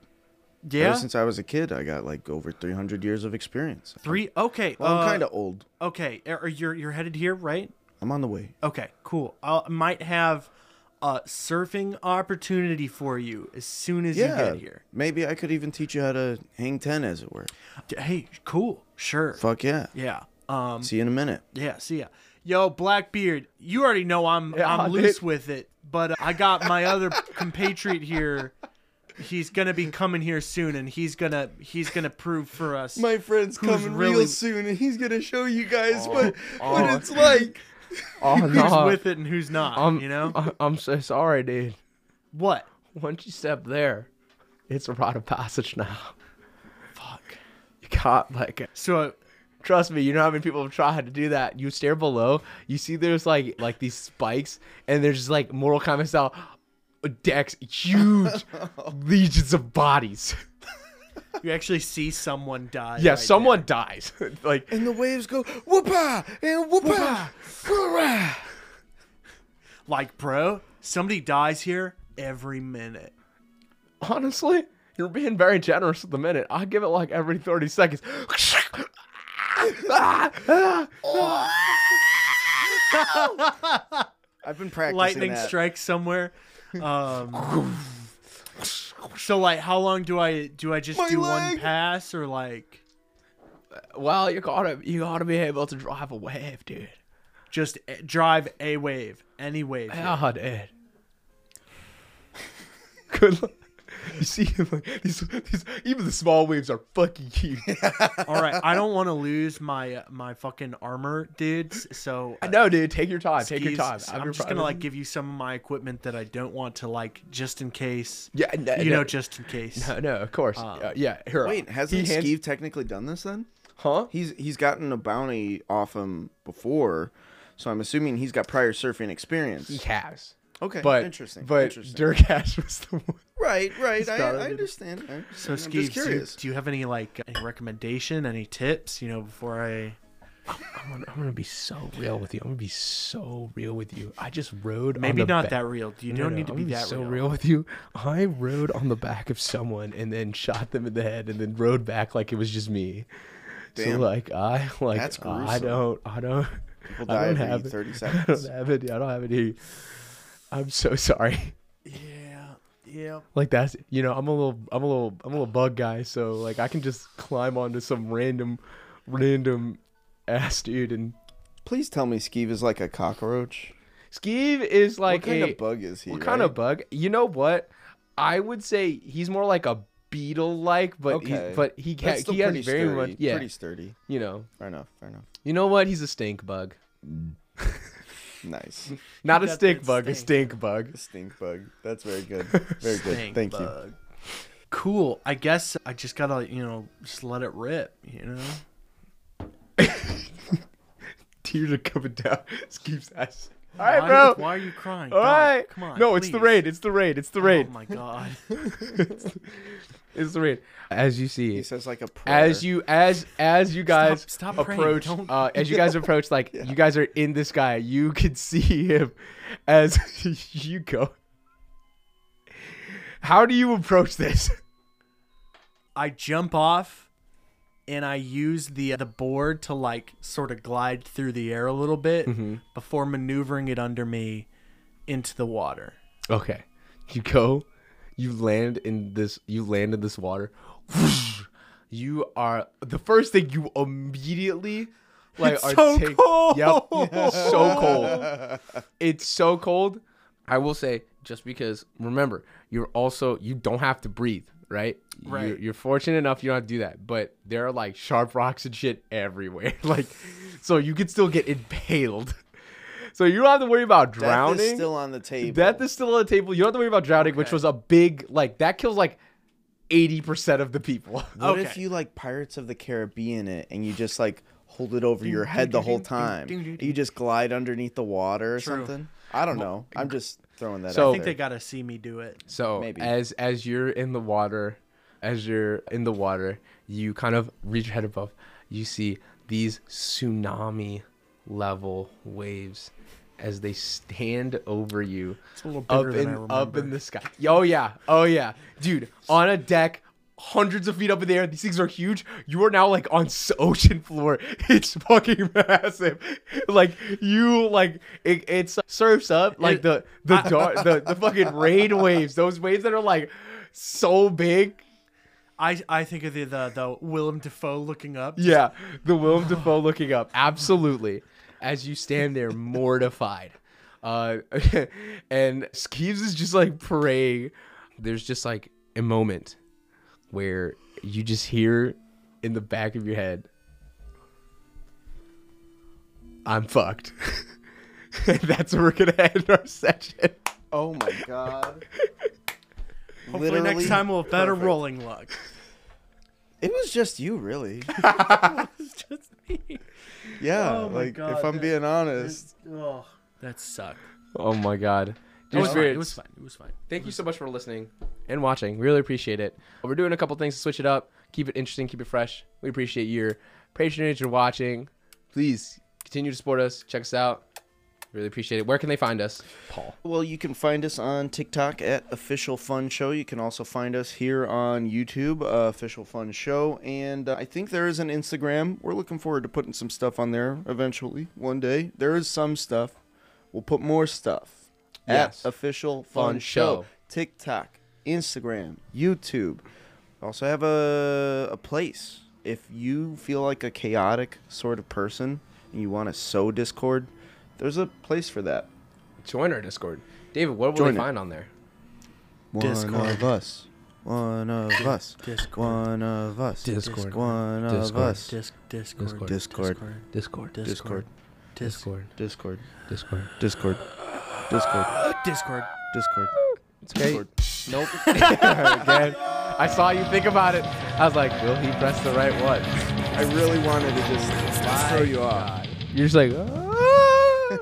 yeah. ever since I was a kid, I got like over 300 years of experience. Three. Okay. Well, I'm uh, kind of old. Okay. Are are- you're you're headed here, right? I'm on the way. Okay. Cool. I might have a surfing opportunity for you as soon as Yeah, you get here. maybe I could even teach you how to hang ten, as it were. Hey, cool. Sure. Fuck yeah. Yeah. Um. See you in a minute. Yeah. See ya. Yo, Blackbeard. You already know I'm Yeah, I'm dude. loose with it, but uh, I got my other compatriot here. He's gonna be coming here soon, and he's gonna he's gonna prove for us. My friend's coming really- real soon, and he's gonna show you guys what oh. what it's like. Oh who's no! with it and who's not. I'm, you know I'm so sorry, dude. what? Once you step there, it's a rite of passage now. Fuck. You got like, So trust me, you know how many people have tried to do that. You stare below, you see there's like like these spikes, and there's just like Mortal Kombat style uh, decks, huge legions of bodies. You actually see someone die. Yeah, right someone dies. like And the waves go whoopah and whoopah. Hurrah. Like, bro, somebody dies here every minute. honestly, you're being very generous at the minute. I give it like every 30 seconds. I've been practicing Lightning that. strikes somewhere. Um, so like, how long do I do? I just My do one pass or like well, you gotta you gotta be able to drive a wave, dude. just a- drive a wave, any wave? Yeah, dude. Good luck. You see, like, these, these, even the small waves are fucking huge. All right, I don't want to lose my my fucking armor, dudes. So I know, dude. Take your time. Take your time. I'm your just pro- gonna like give you some of my equipment that I don't want to like just in case. Yeah, no, You no, know, just in case. no, no, of course. Um, Uh, yeah, here. Wait, hasn't he hands- Skeeve technically done this then? Huh? He's he's gotten a bounty off him before, so I'm assuming he's got prior surfing experience. He has. Okay, But interesting. But interesting. Durgash was the one. right, right. I, I understand. I So, understand. I'm Steve, just do you, curious. do you have any like any recommendation, any tips? You know, before I. I'm gonna, I'm gonna be so real with you. I'm gonna be so real with you. I just rode. on Maybe the not ba- that real. You No, don't no, need to I'm be that so real. with you. I rode on the back of someone and then shot them in the head and then rode back like it was just me. So like I like That's I don't I don't People I don't every have it. 30 I don't have it. I don't have it here. I'm so sorry. Yeah, yeah. Like that's you know I'm a little I'm a little I'm a little bug guy so like I can just climb onto some random random ass dude and Please tell me Skeeve is like a cockroach. Skeeve is like what kind a of bug is he? what kind of bug? You know what? I would say he's more like a beetle like, but Okay. he, but he ca- he has pretty very sturdy. much yeah. Pretty sturdy. You know, Fair enough. Fair enough. you know what? He's a stink bug, mm. Nice. not a stink that bug, a stink. stink bug. Stink bug. That's very good. Very good. Stink Thank you. Cool. I guess I just gotta, you know, just let it rip. You know. Tears are coming down. Skeeve's ass. All right, why, bro. Why are you crying? All God, right. Come on. no, it's the raid. It's the raid. It's the oh raid. Oh my god. It's the rain. As you see, He says like a prayer. as you as as you guys stop praying. approach Don't- uh, as you guys approach like you guys are in the sky you could see him as you go how do you approach this I jump off and I use the the board to like sort of glide through the air a little bit Mm-hmm. before maneuvering it under me into the water. okay you go you land in this you land in this water you are the first thing you immediately like It's are so take- cold. yep so cold. It's so cold. I will say just because remember you're also you don't have to breathe right? Right. you're, you're fortunate enough you don't have to do that but there are like sharp rocks and shit everywhere. Like so you could still get impaled so you don't have to worry about drowning. Death drowning is still on the table. Death is still on the table. You don't have to worry about drowning, which was a big like that kills like eighty percent of the people. What if you like Pirates of the Caribbean it and you just like hold it over your head the whole time? You just glide underneath the water or True. something? I don't know. I'm just throwing that So- out I think they gotta see me do it. So Maybe. as as you're in the water, as you're in the water, you kind of reach your head above. You see these tsunami level waves as they stand over you It's a little up bigger than I in up in the sky. Oh yeah, oh yeah, dude, on a deck. Hundreds of feet up in the air. These things are huge. You are now like on ocean floor. It's fucking massive. Like you like it, it's surfs up like the the dark the, the fucking rain waves. Those waves that are like so big. I I think of the the, the Willem Dafoe looking up. Yeah, the Willem Dafoe looking up. Absolutely. As you stand there mortified. Uh, and Skeeves is just like praying. There's just like a moment where you just hear in the back of your head, I'm fucked. that's where we're going to end our session. Oh my god. Hopefully Literally next time we'll have better perfect. rolling luck. It was just you, really. it was just me. Yeah, Oh like God, if I'm that- being honest. Oh, that sucked. Oh my God. It was fine. It was fine. It was fine. Thank you so much for listening and watching. Really appreciate it. We're doing a couple things to switch it up, keep it interesting, keep it fresh. We appreciate your patronage and watching. Please continue to support us. Check us out. Really appreciate it. Where can they find us, Paul? Well, you can find us on TikTok at Official Fun Show. You can also find us here on YouTube, uh, Official Fun Show. And uh, I think there is an Instagram. We're looking forward to putting some stuff on there eventually, one day. There is some stuff. We'll put more stuff Yes. at Official Fun, Fun Show. Show. TikTok, Instagram, YouTube. Also have a, a place. If you feel like a chaotic sort of person and you want to sow Discord, there's a place for that. Join our Discord. David, what will Join they it. find on there? One Discord. of us. One of us. Discord. One of us. Discord. One of Discord. us. Disc, Discord. Discord. Discord. Discord. Discord. Discord. Discord. Discord. Discord. Discord. Discord. Discord. Discord. It's okay. Discord. Nope. Again. I saw you think about it. I was like, will he press the right one? I really wanted to just throw you off. You're just like, The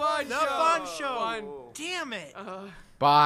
Fun Show. Damn it. Uh. bye.